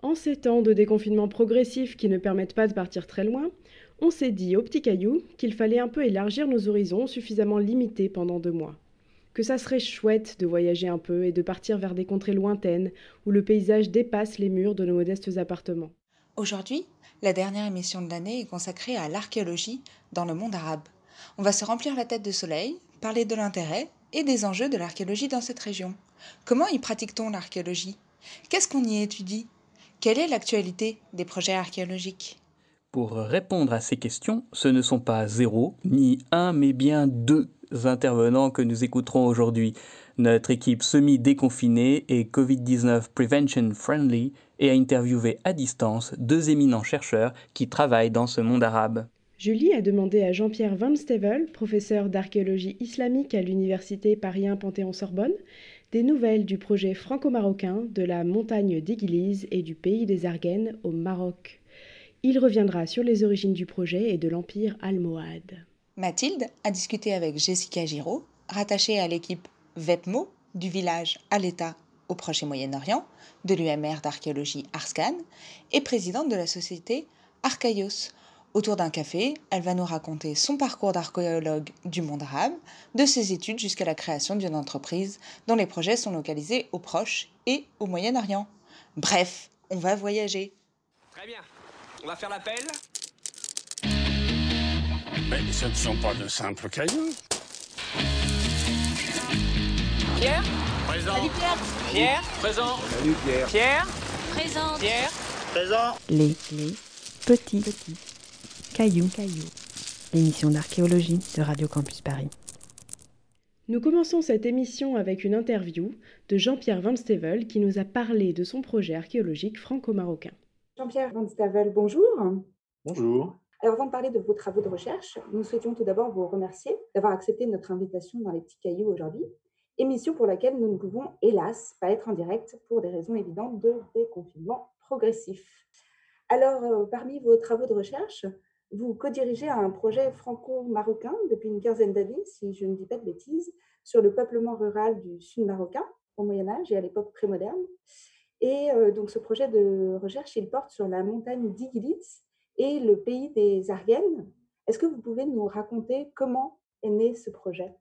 En ces temps de déconfinement progressif qui ne permettent pas de partir très loin, on s'est dit au petit caillou qu'il fallait un peu élargir nos horizons suffisamment limités pendant deux mois. Que ça serait chouette de voyager un peu et de partir vers des contrées lointaines où le paysage dépasse les murs de nos modestes appartements. Aujourd'hui, la dernière émission de l'année est consacrée à l'archéologie dans le monde arabe. On va se remplir la tête de soleil, parler de l'intérêt et des enjeux de l'archéologie dans cette région. Comment y pratique-t-on l'archéologie? Qu'est-ce qu'on y étudie? Quelle est l'actualité des projets archéologiques? Pour répondre à ces questions, ce ne sont pas zéro ni un, mais bien deux intervenants que nous écouterons aujourd'hui. Notre équipe semi-déconfinée et Covid-19 Prevention Friendly et a interviewé à distance deux éminents chercheurs qui travaillent dans ce monde arabe. Julie a demandé à Jean-Pierre Van Stevel, professeur d'archéologie islamique à l'université Paris 1 Panthéon-Sorbonne, des nouvelles du projet franco-marocain de la montagne d'Église et du pays des Argennes au Maroc. Il reviendra sur les origines du projet et de l'empire almohade. Mathilde a discuté avec Jessica Giraud, rattachée à l'équipe VEPMO du village à l'État au Proche et Moyen-Orient, de l'UMR d'archéologie Arscan et présidente de la société Archaïos, Autour d'un café, elle va nous raconter son parcours d'archéologue du monde arabe, de ses études jusqu'à la création d'une entreprise dont les projets sont localisés au Proche et au Moyen-Orient. Bref, on va voyager. Très bien. On va faire l'appel. Mais ce ne sont pas de simples cailloux. Pierre Présent. Salut Pierre Pierre Présent Salut Pierre. Pierre Présente. Pierre Présent. Les, les petits, petits cailloux, cailloux. L'émission d'archéologie de Radio Campus Paris. Nous commençons cette émission avec une interview de Jean-Pierre Van Stevel qui nous a parlé de son projet archéologique franco-marocain. Jean-Pierre Van Stevel, bonjour. Bonjour. Alors, avant de parler de vos travaux de recherche, nous souhaitions tout d'abord vous remercier d'avoir accepté notre invitation dans les petits cailloux aujourd'hui, émission pour laquelle nous ne pouvons, hélas, pas être en direct pour des raisons évidentes de déconfinement progressif. Alors, euh, parmi vos travaux de recherche, vous co-dirigez un projet franco-marocain depuis une quinzaine d'années, si je ne dis pas de bêtises, sur le peuplement rural du sud marocain au Moyen Âge et à l'époque prémoderne. Et euh, donc ce projet de recherche, il porte sur la montagne d'Iglitz et le pays des Argennes. Est-ce que vous pouvez nous raconter comment est né ce projet?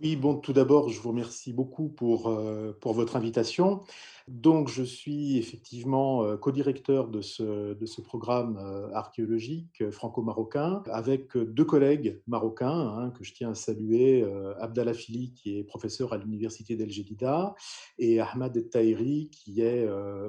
Oui, bon, tout d'abord, je vous remercie beaucoup pour, euh, pour votre invitation. Donc, je suis effectivement euh, co-directeur de ce, programme euh, archéologique euh, franco-marocain avec deux collègues marocains hein, que je tiens à saluer, Abdallah Fili qui est professeur à l'université d'El Jedida et Ahmad Tahiri qui est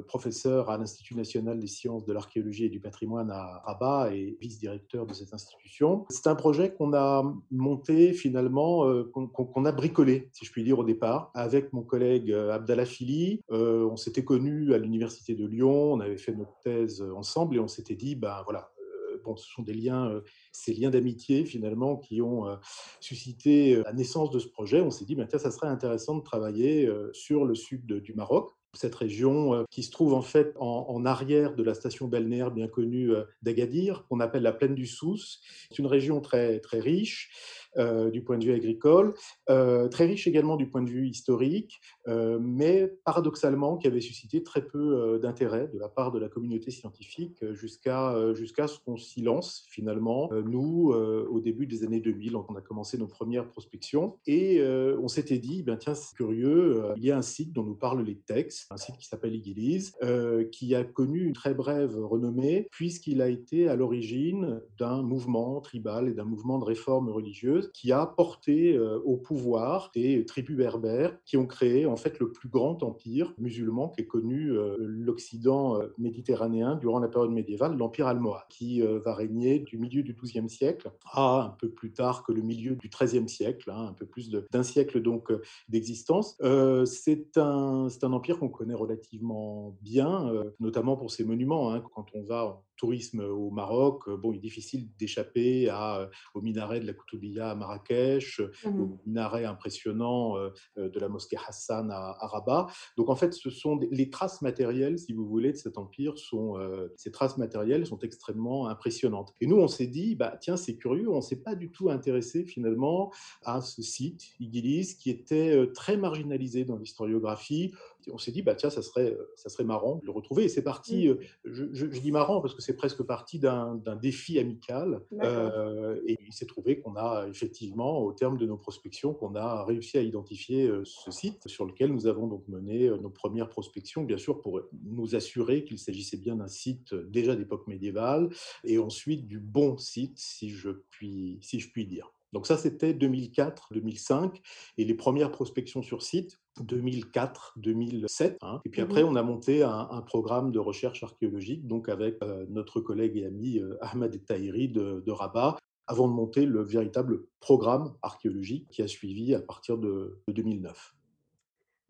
professeur à l'Institut national des sciences de l'archéologie et du patrimoine à Rabat et vice-directeur de cette institution. C'est un projet qu'on a monté finalement, qu'on a bricolé, si je puis dire au départ, avec mon collègue Abdallah Fili on s'était connus à l'université de Lyon, on avait fait notre thèse ensemble et on s'était dit, ben voilà, bon, ce sont des liens, ces liens d'amitié finalement qui ont suscité la naissance de ce projet. On s'est dit, ben, tiens, ça serait intéressant de travailler sur le sud du Maroc, cette région qui se trouve en fait en, arrière de la station balnéaire bien connue d'Agadir, qu'on appelle la plaine du Sousse. C'est une région très, très riche. Euh, du point de vue agricole, euh, très riche également du point de vue historique, euh, mais paradoxalement qui avait suscité très peu d'intérêt de la part de la communauté scientifique jusqu'à jusqu'à ce qu'on s'y lance finalement, nous, au début des années 2000, on a commencé nos premières prospections. Et on s'était dit, ben tiens, c'est curieux, il y a un site dont nous parlent les textes, un site qui s'appelle Igiliz, qui a connu une très brève renommée puisqu'il a été à l'origine d'un mouvement tribal et d'un mouvement de réforme religieuse qui a porté euh, au pouvoir des tribus berbères qui ont créé en fait le plus grand empire musulman qu'ait connu euh, l'Occident euh, méditerranéen durant la période médiévale, l'empire almohade, qui va régner du milieu du XIIe siècle à un peu plus tard que le milieu du XIIIe siècle, hein, un peu plus d'un siècle donc d'existence. c'est un, empire qu'on connaît relativement bien, notamment pour ses monuments. Hein. quand on va tourisme au Maroc, bon, il est difficile d'échapper au minaret de la Koutoubia à Marrakech, mmh au minaret impressionnant de la mosquée Hassan à, Rabat. Donc en fait, ce sont les traces matérielles, si vous voulez, de cet empire. Sont, ces traces matérielles sont extrêmement impressionnantes. Et nous, on s'est dit, bah, tiens, c'est curieux, on ne s'est pas du tout intéressé finalement à ce site, Igilis, qui était très marginalisé dans l'historiographie on s'est dit, bah, tiens, ça serait, ça serait marrant de le retrouver. Et c'est parti, Mmh. je, je- je dis marrant parce que c'est presque parti d'un défi amical. Euh, et il s'est trouvé qu'on a effectivement, au terme de nos prospections, qu'on a réussi à identifier euh, ce site sur lequel nous avons donc mené euh, nos premières prospections, bien sûr, pour nous assurer qu'il s'agissait bien d'un site euh, déjà d'époque médiévale et ensuite du bon site, si je puis, si je puis dire. Donc ça, c'était 2004-2005 et les premières prospections sur site, 2004-2007. hein. Et puis après, Mhm. on a monté un, un programme de recherche archéologique, donc avec euh, notre collègue et ami euh, Ahmad Tahiri de, de Rabat, avant de monter le véritable programme archéologique qui a suivi à partir de, de 2009.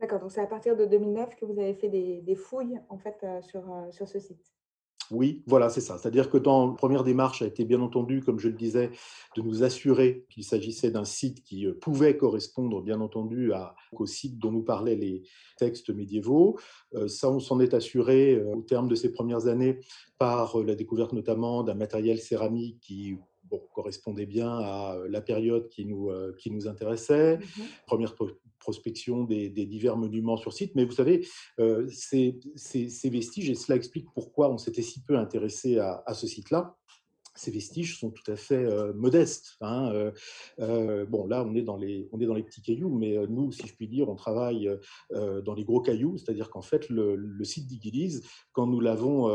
D'accord, donc c'est à partir de 2009 que vous avez fait des, des fouilles en fait euh, sur, euh, sur ce site. Oui, voilà, c'est ça. C'est-à-dire que dans la première démarche a été bien entendu, comme je le disais, de nous assurer qu'il s'agissait d'un site qui euh, pouvait correspondre, bien entendu, à, au site dont nous parlaient les textes médiévaux. Euh, ça, on s'en est assuré euh, au terme de ces premières années par euh, la découverte notamment d'un matériel céramique qui bon, correspondait bien à la période qui nous, qui nous intéressait. Mhm. Première prospection des, divers monuments sur site. Mais vous savez, euh, ces, ces- vestiges, et cela explique pourquoi on s'était si peu intéressé à ce site-là, ces vestiges sont tout à fait euh, modestes. hein, euh, euh, bon, là, on est, dans les, on est dans les petits cailloux, mais nous, si je puis dire, on travaille dans les gros cailloux, c'est-à-dire qu'en fait, le, le site d'Iguilise, quand nous l'avons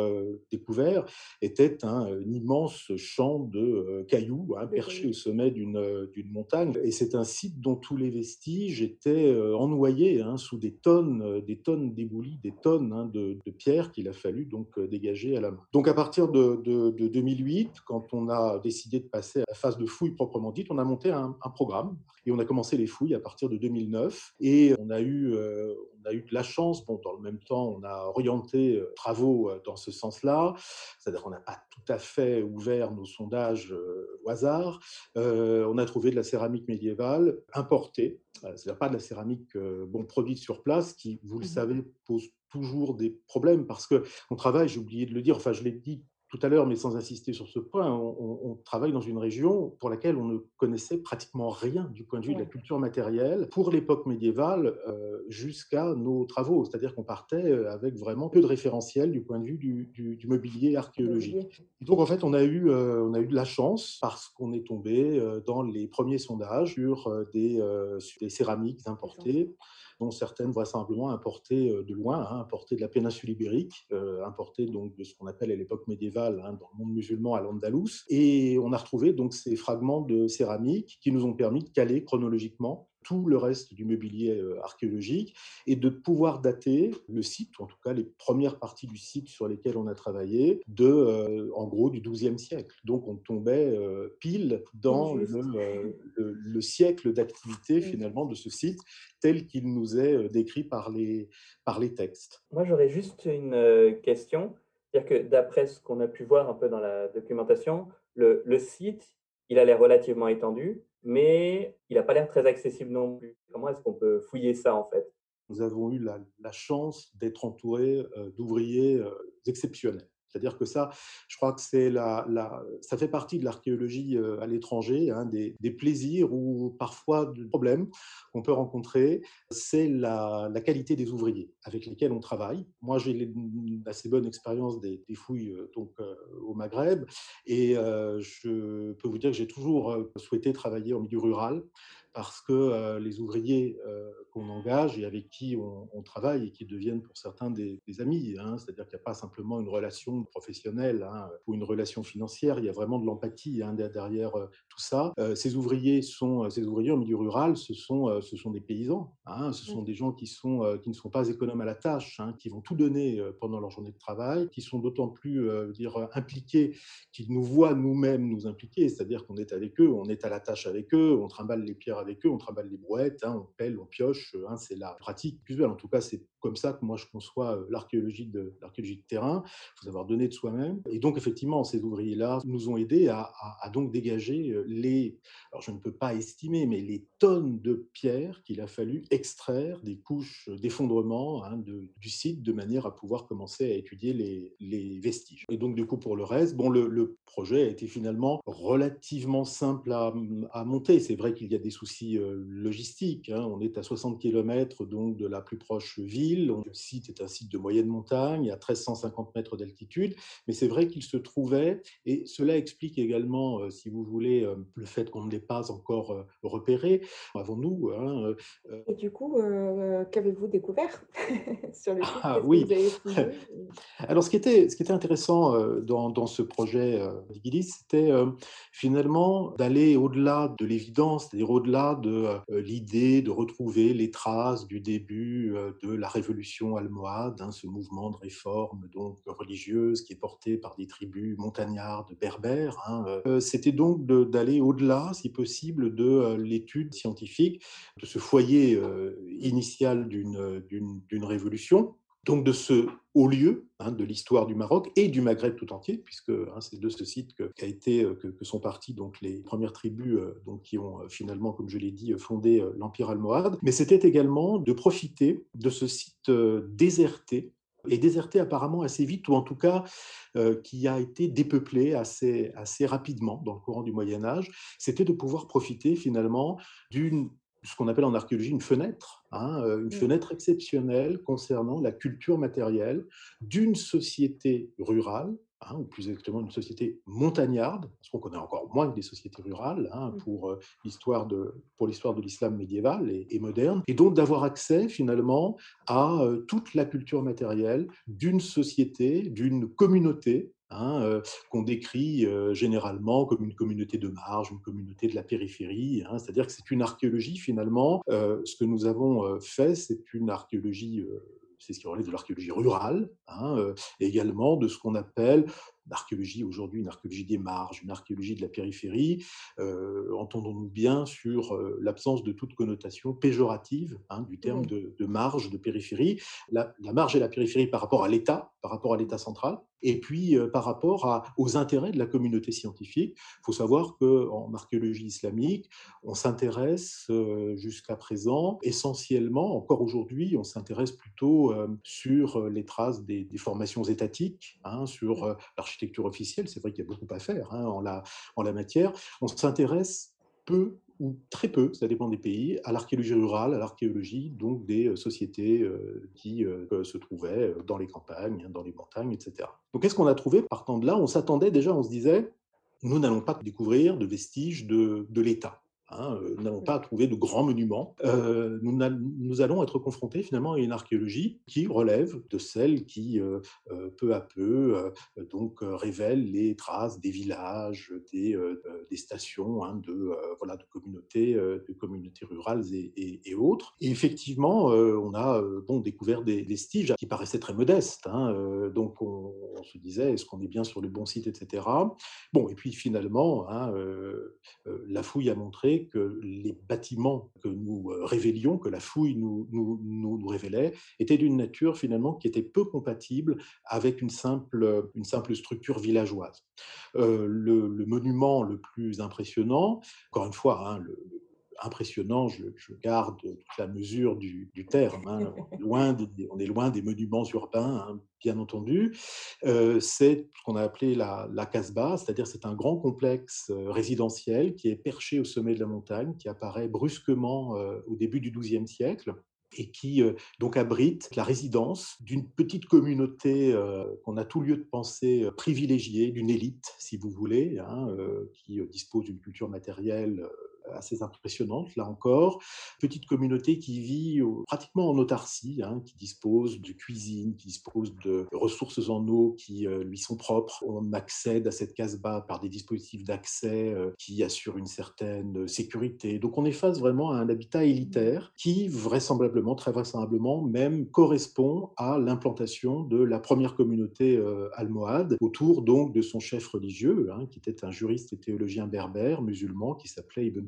découvert, était un, un immense champ de cailloux hein, perché au sommet d'une montagne. Et c'est un site dont tous les vestiges étaient ennoyés hein, sous des tonnes, des tonnes d'éboulis, des tonnes hein, de, de pierres qu'il a fallu donc dégager à la main. Donc à partir de, de- de 2008, quand on a décidé de passer à la phase de fouille proprement dite, on a monté un, un programme et on a commencé les fouilles à partir de 2009. Et on a eu, euh, on a eu de la chance. Bon, dans le même temps, on a orienté euh, travaux euh, dans ce sens-là. C'est-à-dire qu'on n'a pas tout à fait ouvert nos sondages euh, au hasard. On a trouvé de la céramique médiévale importée, c'est-à-dire pas de la céramique bon, produite sur place, qui, vous le Mhm. savez, pose toujours des problèmes parce que on travaille, j'ai oublié de le dire, enfin je l'ai dit tout à l'heure, mais sans insister sur ce point, on, travaille dans une région pour laquelle on ne connaissait pratiquement rien du point de vue de la culture matérielle pour l'époque médiévale euh, jusqu'à nos travaux. C'est-à-dire qu'on partait euh, avec vraiment peu de référentiel du point de vue du, du- du mobilier archéologique. Et donc en fait, on a eu, euh, on a eu de la chance parce qu'on est tombé euh, dans les premiers sondages sur des, sur des céramiques importées dont certaines vraisemblablement importées euh, de loin, hein, importées de la péninsule ibérique, euh, importées donc de ce qu'on appelle à l'époque médiévale hein, dans le monde musulman à l'Andalous. Et on a retrouvé donc ces fragments de céramique qui nous ont permis de caler chronologiquement tout le reste du mobilier euh, archéologique et de pouvoir dater le site, ou en tout cas les premières parties du site sur lesquelles on a travaillé, de, euh, en gros, du XIIe siècle. Donc on tombait euh, pile dans le, juste. euh, le- le siècle d'activité finalement de ce site tel qu'il nous est décrit par les, par les textes. Moi, j'aurais juste une question. C'est-à-dire que d'après ce qu'on a pu voir un peu dans la documentation, le, le site, il a l'air relativement étendu, mais il n'a pas l'air très accessible non plus. Comment est-ce qu'on peut fouiller ça en fait? Nous avons eu la, chance d'être entourés euh, d'ouvriers euh, exceptionnels. C'est-à-dire que ça, je crois que c'est la, ça fait partie de l'archéologie euh, à l'étranger, hein, des, plaisirs ou parfois des problèmes qu'on peut rencontrer, c'est la, qualité des ouvriers avec lesquels on travaille. Moi, j'ai une assez bonne expérience des, fouilles euh, donc, euh, au Maghreb. Et je peux vous dire que j'ai toujours souhaité travailler en milieu rural parce que les ouvriers qu'on engage et avec qui on, on, travaille et qui deviennent pour certains des, des amis, hein, c'est-à-dire qu'il n'y a pas simplement une relation professionnelle hein, ou une relation financière, il y a vraiment de l'empathie hein, derrière tout ça. Ces ouvriers sont, ces ouvriers en milieu rural, ce sont, ce sont des paysans, ce sont des gens qui, sont, qui ne sont pas économes à la tâche, qui vont tout donner pendant leur journée de travail, qui sont d'autant plus dire, impliqués qu'ils nous voient nous-mêmes nous impliquer, c'est-à-dire qu'on est avec eux, on est à la tâche avec eux, on trimballe les pierres avec eux, on trimballe les brouettes, hein, on pèle, on pioche, hein, c'est la pratique usuelle. En tout cas, c'est comme ça que moi je conçois l'archéologie de, l'archéologie de terrain. Il faut savoir donner de soi-même. Et donc, effectivement, ces ouvriers-là nous ont aidés à, donc dégager les, alors je ne peux pas estimer, mais les tonnes de pierres qu'il a fallu extraire des couches d'effondrement hein, du site de manière à pouvoir commencer à étudier les, vestiges. Et donc, du coup, pour le reste, bon, le, projet a été finalement relativement simple à, à monter. C'est vrai qu'il y a des soucis logistiques. Hein. On est à 60 km donc de la plus proche ville Le site est un site de moyenne montagne, à 1350 mètres d'altitude, mais c'est vrai qu'il se trouvait, et cela explique également, si vous voulez, le fait qu'on ne l'ait pas encore repéré avant nous. Hein, et du coup, qu'avez-vous découvert sur le site? Ah oui. Alors, ce qui était, ce qui était intéressant dans, dans ce projet c'était finalement d'aller au-delà de l'évidence, c'est-à-dire au-delà de l'idée de retrouver les traces du début de la révolution almohade, hein, ce mouvement de réforme donc religieuse qui est porté par des tribus montagnardes berbères. Hein, c'était donc d'aller au-delà, si possible, de l'étude scientifique, de ce foyer initial d'une révolution donc de ce haut lieu hein, de l'histoire du Maroc et du Maghreb tout entier, puisque hein, c'est de ce site que, été, euh, que, sont parties donc, les premières tribus euh, donc, qui ont euh, finalement, comme je l'ai dit, fondé l'Empire almohade. Mais c'était également de profiter de ce site déserté et déserté apparemment assez vite, ou en tout cas qui a été dépeuplé assez, assez rapidement dans le courant du Moyen Âge, c'était de pouvoir profiter finalement d'une ce qu'on appelle en archéologie une fenêtre, hein, une mmh. fenêtre exceptionnelle concernant la culture matérielle d'une société rurale, hein, ou plus exactement une société montagnarde, parce qu'on connaît encore moins que des sociétés rurales hein, mmh. pour de pour l'histoire de l'islam médiéval et, moderne, et donc d'avoir accès finalement à toute la culture matérielle d'une société, d'une communauté Hein, qu'on décrit généralement comme une communauté de marge, une communauté de la périphérie. Hein. C'est-à-dire que c'est une archéologie finalement. Ce que nous avons fait, c'est une archéologie c'est ce qui relève de l'archéologie rurale, hein, également de ce qu'on appelle l'archéologie aujourd'hui, une archéologie des marges, une archéologie de la périphérie, entendons-nous bien sur l'absence de toute connotation péjorative hein, du terme de, marge, de périphérie, la, marge et la périphérie par rapport à l'État, par rapport à l'État central, et puis par rapport aux intérêts de la communauté scientifique. Il faut savoir qu'en archéologie islamique, on s'intéresse jusqu'à présent essentiellement, encore aujourd'hui, on s'intéresse plutôt sur les traces des, formations étatiques, hein, sur l'architecture officielle. C'est vrai qu'il y a beaucoup à faire hein, en, la, en la matière. On s'intéresse peu ou très peu, ça dépend des pays, à l'archéologie rurale, à l'archéologie donc des euh, sociétés euh, qui euh, se trouvaient dans les campagnes, dans les montagnes, etc. Donc qu'est-ce qu'on a trouvé partant de là? On s'attendait déjà, on se disait, nous n'allons pas découvrir de vestiges de, de l'État. Hein, euh, nous n'allons pas trouver de grands monuments. Euh, nous, allons être confrontés finalement à une archéologie qui relève de celle qui, euh, peu à peu, donc révèle les traces des villages, des, des stations hein, de, voilà, de, communautés, de communautés rurales et, autres. Et effectivement, on a bon, découvert des vestiges qui paraissaient très modestes. Hein, donc on, se disait, est-ce qu'on est bien sur le bon site, etc. Bon, et puis finalement, la fouille a montré que les bâtiments que nous euh, révélions, que la fouille nous, nous, nous, révélait, étaient d'une nature finalement qui était peu compatible avec une simple, une simple structure villageoise. Euh, le, monument le plus impressionnant, encore une fois, hein, le, impressionnant, je, garde toute la mesure du, terme, hein, loin on est loin des monuments urbains, hein, bien entendu, euh, c'est ce qu'on a appelé la, la Casbah, c'est-à-dire c'est un grand complexe euh, résidentiel qui est perché au sommet de la montagne, qui apparaît brusquement euh, au début du XIIe siècle et qui donc abrite la résidence d'une petite communauté qu'on a tout lieu de penser privilégiée, d'une élite, si vous voulez, hein, qui dispose d'une culture matérielle assez impressionnante, là encore. Petite communauté qui vit pratiquement en autarcie, hein, qui dispose de cuisine, qui dispose de ressources en eau qui euh, lui sont propres. On accède à cette casse-bas par des dispositifs d'accès euh, qui assurent une certaine sécurité. Donc on est face vraiment à un habitat élitaire qui vraisemblablement, très vraisemblablement, même correspond à l'implantation de la première communauté euh, almohade autour donc de son chef religieux, hein, qui était un juriste et théologien berbère musulman qui s'appelait Ibn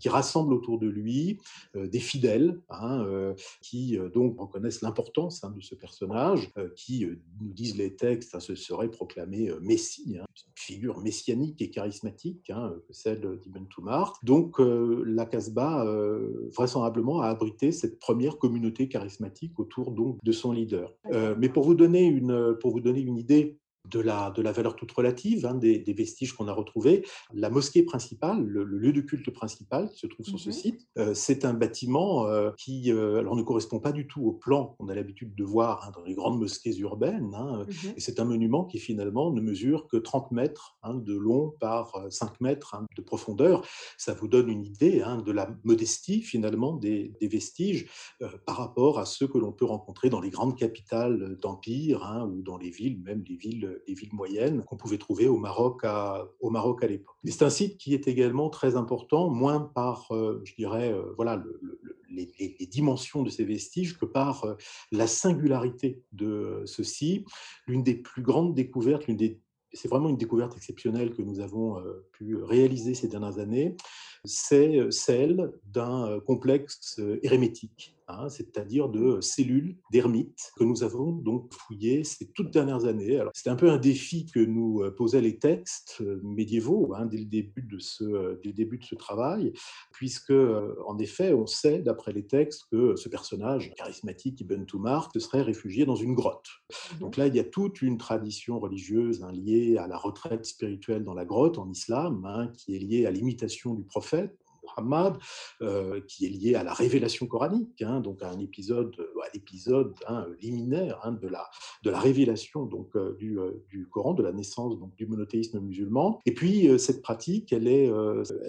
qui rassemble autour de lui euh, des fidèles hein, euh, qui euh, donc reconnaissent l'importance hein, de ce personnage, qui nous disent les textes, hein, se serait proclamé Messie, une figure messianique et charismatique, celle d'Ibn Toumart. Donc la Casbah, vraisemblablement, a abrité cette première communauté charismatique autour donc de son leader. mais pour vous donner une, pour vous donner une idée de la, de la valeur toute relative hein, des, vestiges qu'on a retrouvés. La mosquée principale, le, lieu de culte principal qui se trouve sur ce mhm. site, euh, c'est un bâtiment euh, qui euh, alors ne correspond pas du tout au plan qu'on a l'habitude de voir hein, dans les grandes mosquées urbaines. Hein, mhm. Et c'est un monument qui finalement ne mesure que 30 mètres de long par 5 mètres de profondeur. Ça vous donne une idée de la modestie finalement des, des vestiges par rapport à ceux que l'on peut rencontrer dans les grandes capitales d'empire ou dans les villes, même les villes des villes moyennes qu'on pouvait trouver au Maroc à, au Maroc à l'époque. C'est un site qui est également très important, moins par, euh, je dirais, euh, voilà, les, dimensions de ces vestiges que par euh, la singularité de ceci. L'une des plus grandes découvertes, c'est vraiment une découverte exceptionnelle que nous avons pu réaliser ces dernières années, c'est celle d'un complexe hérémétique Hein, c'est-à-dire de cellules d'ermites que nous avons donc fouillées ces toutes dernières années. Alors, c'était un peu un défi que nous euh, posaient les textes euh, médiévaux hein, dès, le début de ce, euh, dès le début de ce travail, puisque, en effet, on sait, d'après les textes, que ce personnage charismatique, Ibn Tumar, se serait réfugié dans une grotte. Mmh donc là, il y a toute une tradition religieuse hein, liée à la retraite spirituelle dans la grotte en islam, qui est liée à l'imitation du prophète Muhammad, euh, qui est lié à la révélation coranique, hein, donc à un épisode, euh, à l'épisode hein, liminaire hein, de, la, de la révélation donc, euh, du, du, Coran, de la naissance donc, du monothéisme musulman. Et puis, cette pratique, elle est,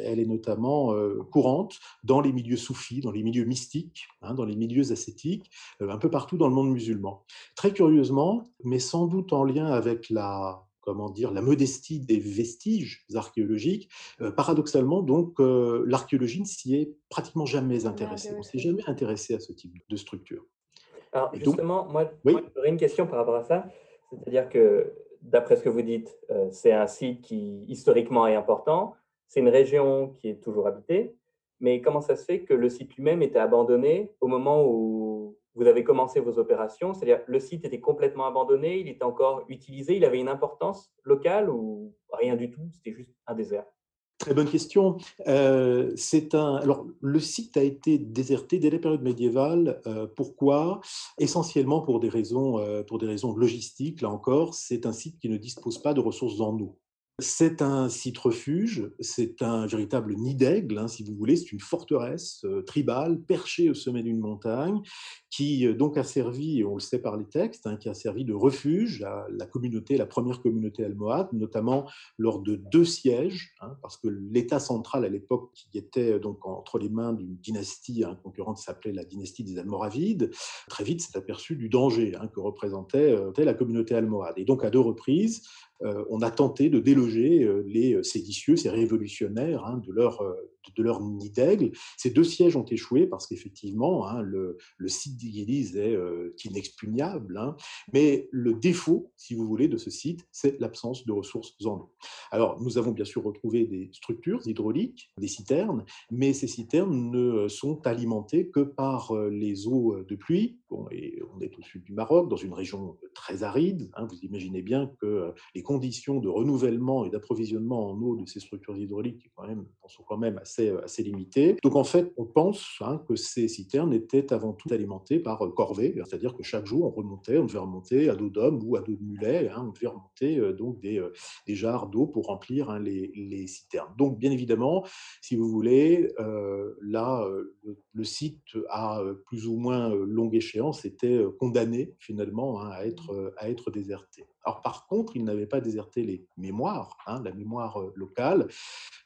elle est notamment courante dans les milieux soufis, dans les milieux mystiques, dans les milieux ascétiques, un peu partout dans le monde musulman. Très curieusement, mais sans doute en lien avec la, comment dire, la modestie des vestiges archéologiques. Euh, paradoxalement, donc, euh, l'archéologie ne s'y est pratiquement jamais intéressée. On ne s'est jamais intéressé à ce type de structure. Alors, justement, moi, j'aurais une question par rapport à ça. C'est-à-dire que, d'après ce que vous dites, euh, c'est un site qui historiquement est important, c'est une région qui est toujours habitée, mais comment ça se fait que le site lui-même était abandonné au moment où vous avez commencé vos opérations? C'est-à-dire, le site était complètement abandonné, il était encore utilisé, il avait une importance locale ou rien du tout C'était juste un désert? Très bonne question. Euh, un. Alors, le site a été déserté dès la période médiévale. Euh, pourquoi? Essentiellement pour des raisons, euh, pour des raisons logistiques. Là encore, c'est un site qui ne dispose pas de ressources en eau. C'est un site refuge, c'est un véritable nid d'aigle, hein, si vous voulez, c'est une forteresse euh, tribale perchée au sommet d'une montagne qui euh, donc a servi, on le sait par les textes, hein, qui a servi de refuge à la communauté, la première communauté almohade, notamment lors de deux sièges, hein, parce que l'État central à l'époque, qui était euh, donc entre les mains d'une dynastie concurrente s'appelait la dynastie des Almoravides, très vite s'est aperçu du danger que représentait la communauté almohade. Et donc à deux reprises, on a tenté de déloger euh, les euh, séditieux, ces révolutionnaires, hein, de leur, de leur nid d'aigle. Ces deux sièges ont échoué parce qu'effectivement, hein, le, site d'Iguilise est inexpugnable. Hein. mais le défaut, si vous voulez, de ce site, c'est l'absence de ressources en eau. Alors, nous avons bien sûr retrouvé des structures hydrauliques, des citernes, mais ces citernes ne sont alimentées que par les eaux de pluie. Bon, et on est au sud du Maroc, dans une région très aride. vous imaginez bien que les conditions de renouvellement et d'approvisionnement en eau de ces structures hydrauliques sont quand même assez, euh, assez limitées. Donc en fait, on pense hein, que ces citernes étaient avant tout alimentées par euh, corvée, c'est-à-dire que chaque jour on remontait, on devait remonter à dos d'homme ou à dos de mulet, hein, on devait remonter euh, donc des, des jarres d'eau pour remplir hein, les, les, citernes. Donc bien évidemment, si vous voulez, là, le, site à plus ou moins longue échéance était condamné finalement à être, à être déserté. Alors par contre, il n'avait pas déserté les mémoires, hein, la mémoire locale.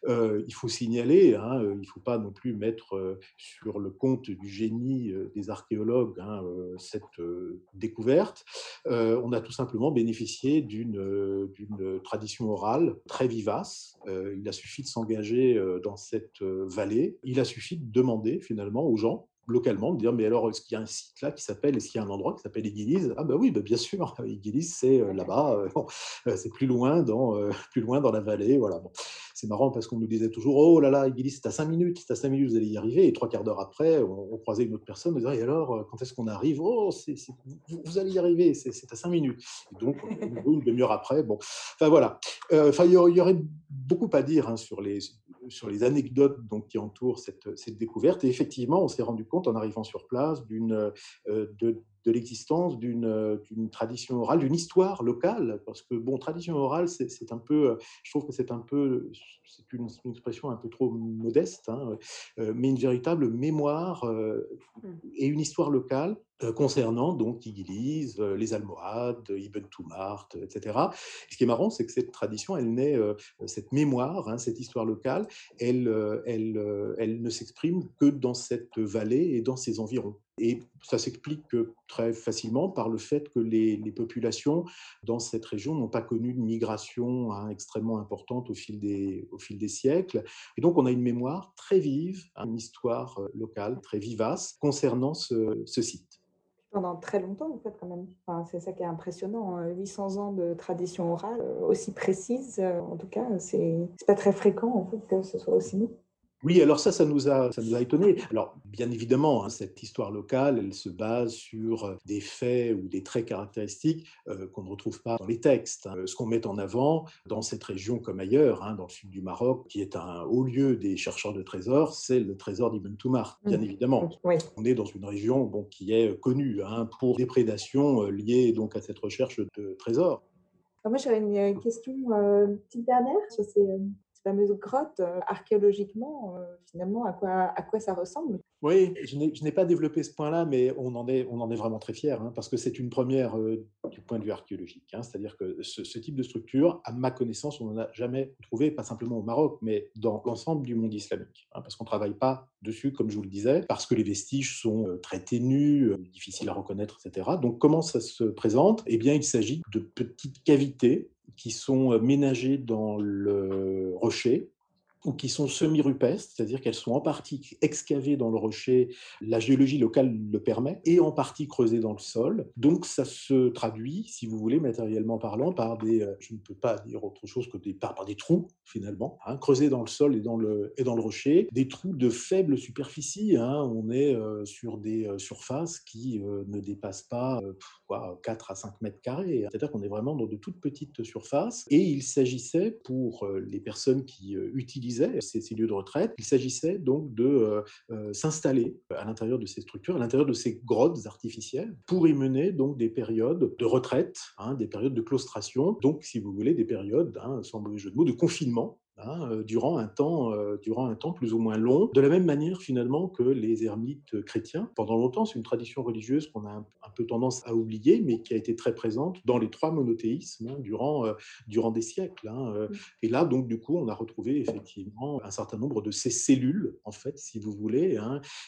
Il faut signaler, hein, il ne faut pas non plus mettre sur le compte du génie des archéologues hein, cette découverte. on a tout simplement bénéficié d'une tradition orale très vivace. il a suffi de s'engager dans cette vallée. Il a suffi de demander finalement aux gens localement, de dire mais alors est-ce qu'il y a un site là qui s'appelle, est-ce qu'il y a un endroit qui s'appelle Église? Ah ben oui, bah bien sûr, Église c'est euh, là-bas, euh, euh, c'est plus loin dans plus loin dans la vallée, voilà. Bon. C'est marrant parce qu'on nous disait toujours oh là là, Église c'est à 5 minutes, c'est à 5 minutes vous allez y arriver, et trois quarts d'heure après, on, croisait une autre personne, on disait et alors quand est-ce qu'on arrive? Oh, c'est, vous, allez y arriver, c'est, à 5 minutes. Et donc une demi-heure après, bon, enfin voilà. Enfin il y, aurait beaucoup à dire hein, sur les sur les anecdotes donc, qui entourent cette, cette découverte. Et effectivement, on s'est rendu compte en arrivant sur place d'une, de, de l'existence d'une tradition orale, d'une histoire locale, parce que, bon, tradition orale, c'est un peu, je trouve que c'est un peu, c'est une, expression un peu trop modeste, hein, mais une véritable mémoire mmh. et une histoire locale concernant donc Igiliz, les Almohades, Ibn Toumart, etc. ce qui est marrant, c'est que cette tradition, elle naît, cette mémoire, hein, cette histoire locale, elle, elle, elle ne s'exprime que dans cette vallée et dans ses environs. Et ça s'explique très facilement par le fait que les, populations dans cette région n'ont pas connu une migration hein, extrêmement importante au fil, des, au fil des siècles. Et donc on a une mémoire très vive, hein, une histoire locale très vivace concernant ce, ce site pendant très longtemps, en fait, quand même. Enfin, c'est ça qui est impressionnant. 800 hein. ans de tradition orale euh, aussi précise, euh, en tout cas, c'est pas très fréquent, en fait, que ce soit aussi nous. Oui, alors ça, ça nous a, ça nous a étonnés. Alors, bien évidemment, hein, cette histoire locale, elle se base sur euh, des faits ou des traits caractéristiques euh, qu'on ne retrouve pas dans les textes. Hein. Ce qu'on met en avant dans cette région comme ailleurs, hein, dans le sud du Maroc, qui est un haut lieu des chercheurs de trésors, c'est le trésor d'Ibn Toumar, bien mmh. évidemment. On est dans une région bon, qui est connue pour des prédations euh, liées donc à cette recherche de trésors. Moi, j'avais une question, une petite dernière sur ces, fameuse grotte, euh, archéologiquement, euh, finalement, à quoi, ça ressemble Oui, je n'ai pas développé ce point-là, mais on en est, on en est vraiment très fiers, hein, parce que c'est une première euh, du point de vue archéologique. Hein. C'est-à-dire que ce, type de structure, à ma connaissance, on n'en a jamais trouvé, pas simplement au Maroc, mais dans l'ensemble du monde islamique, hein, parce qu'on ne travaille pas dessus, comme je vous le disais, parce que les vestiges sont très ténus, difficiles à reconnaître, etc. Donc comment ça se présente? Eh bien, il s'agit de petites cavités qui sont ménagées dans le rocher ou qui sont semi-rupestres, c'est-à-dire qu'elles sont en partie excavées dans le rocher, la géologie locale le permet, et en partie creusées dans le sol. Donc ça se traduit, si vous voulez, matériellement parlant, par des, je ne peux pas dire autre chose que par, des trous, finalement, hein, creusés dans le sol et dans le, et dans le rocher, des trous de faible superficie. Hein. on est sur des surfaces qui ne dépassent pas quoi, 4 à 5 mètres carrés, c'est-à-dire qu'on est vraiment dans de toutes petites surfaces, et il s'agissait pour les personnes qui utilisent ces, lieux de retraite. Il s'agissait donc de euh, euh, s'installer à l'intérieur de ces structures, à l'intérieur de ces grottes artificielles, pour y mener donc des périodes de retraite, hein, des périodes de claustration, donc si vous voulez des périodes, hein, sans mauvais jeu de mots, de confinement Hein, euh, durant, un temps, euh, durant un temps plus ou moins long, de la même manière finalement que les ermites chrétiens. Pendant longtemps, c'est une tradition religieuse qu'on a un, peu tendance à oublier, mais qui a été très présente dans les trois monothéismes hein, durant, euh, durant des siècles. Hein, et là, donc, du coup, on a retrouvé effectivement un certain nombre de ces cellules, en fait, si vous voulez,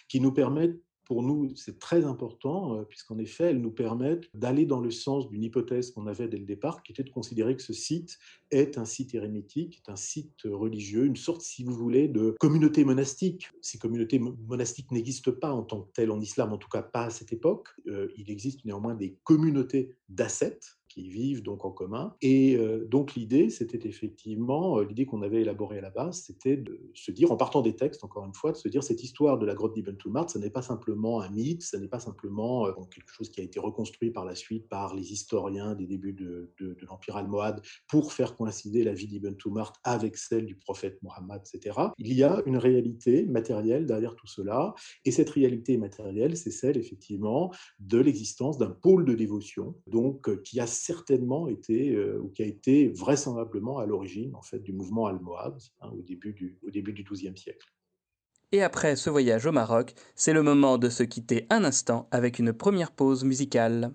qui nous permettent pour nous, c'est très important, euh, puisqu'en effet, elles nous permettent d'aller dans le sens d'une hypothèse qu'on avait dès le départ, qui était de considérer que ce site est un site érémitique, est un site religieux, une sorte, si vous voulez, de communauté monastique. Ces communautés monastiques n'existent pas en tant que telles en islam, en tout cas pas à cette époque. Euh, il existe néanmoins des communautés d'ascètes, qui vivent donc en commun. Et euh, donc l'idée, c'était effectivement, euh, l'idée qu'on avait élaborée à la base, c'était de se dire, en partant des textes, encore une fois, de se dire cette histoire de la grotte d'Ibn Toumart, ce n'est pas simplement un mythe, ce n'est pas simplement euh, quelque chose qui a été reconstruit par la suite par les historiens des débuts de, de, l'Empire almohade pour faire coïncider la vie d'Ibn Toumart avec celle du prophète Mohammed, etc. Il y a une réalité matérielle derrière tout cela, et cette réalité matérielle, c'est celle effectivement de l'existence d'un pôle de dévotion, donc qui a certainement été, euh, ou qui a été vraisemblablement à l'origine en fait, du mouvement almohade hein, au, début du, au début du XIIe siècle. Et après ce voyage au Maroc, c'est le moment de se quitter un instant avec une première pause musicale.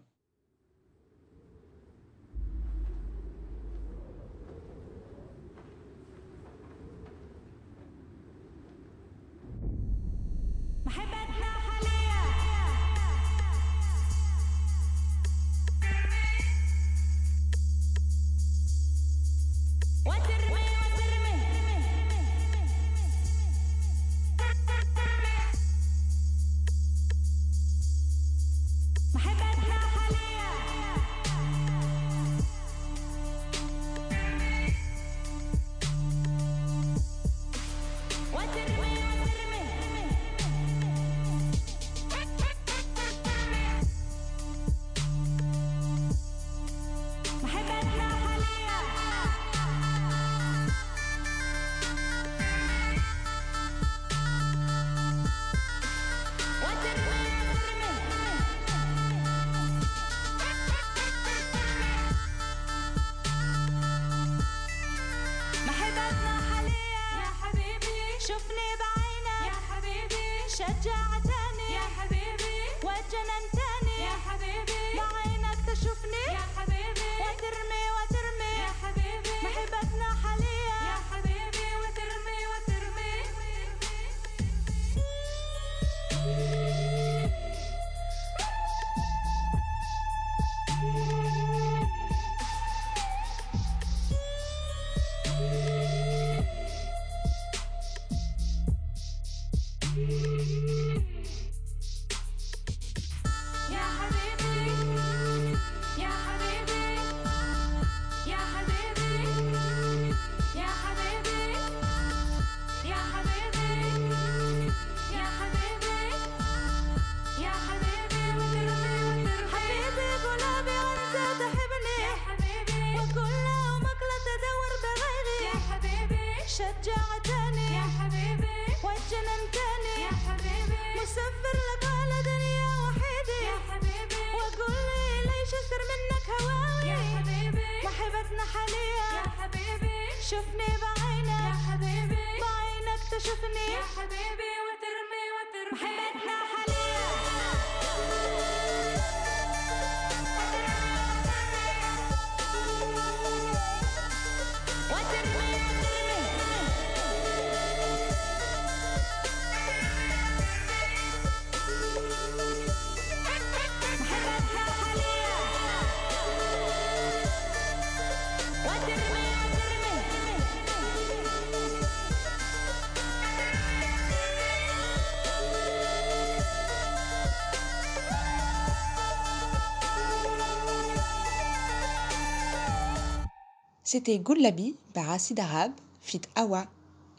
C'était Goulabi par Acide Arabe, fit Awa.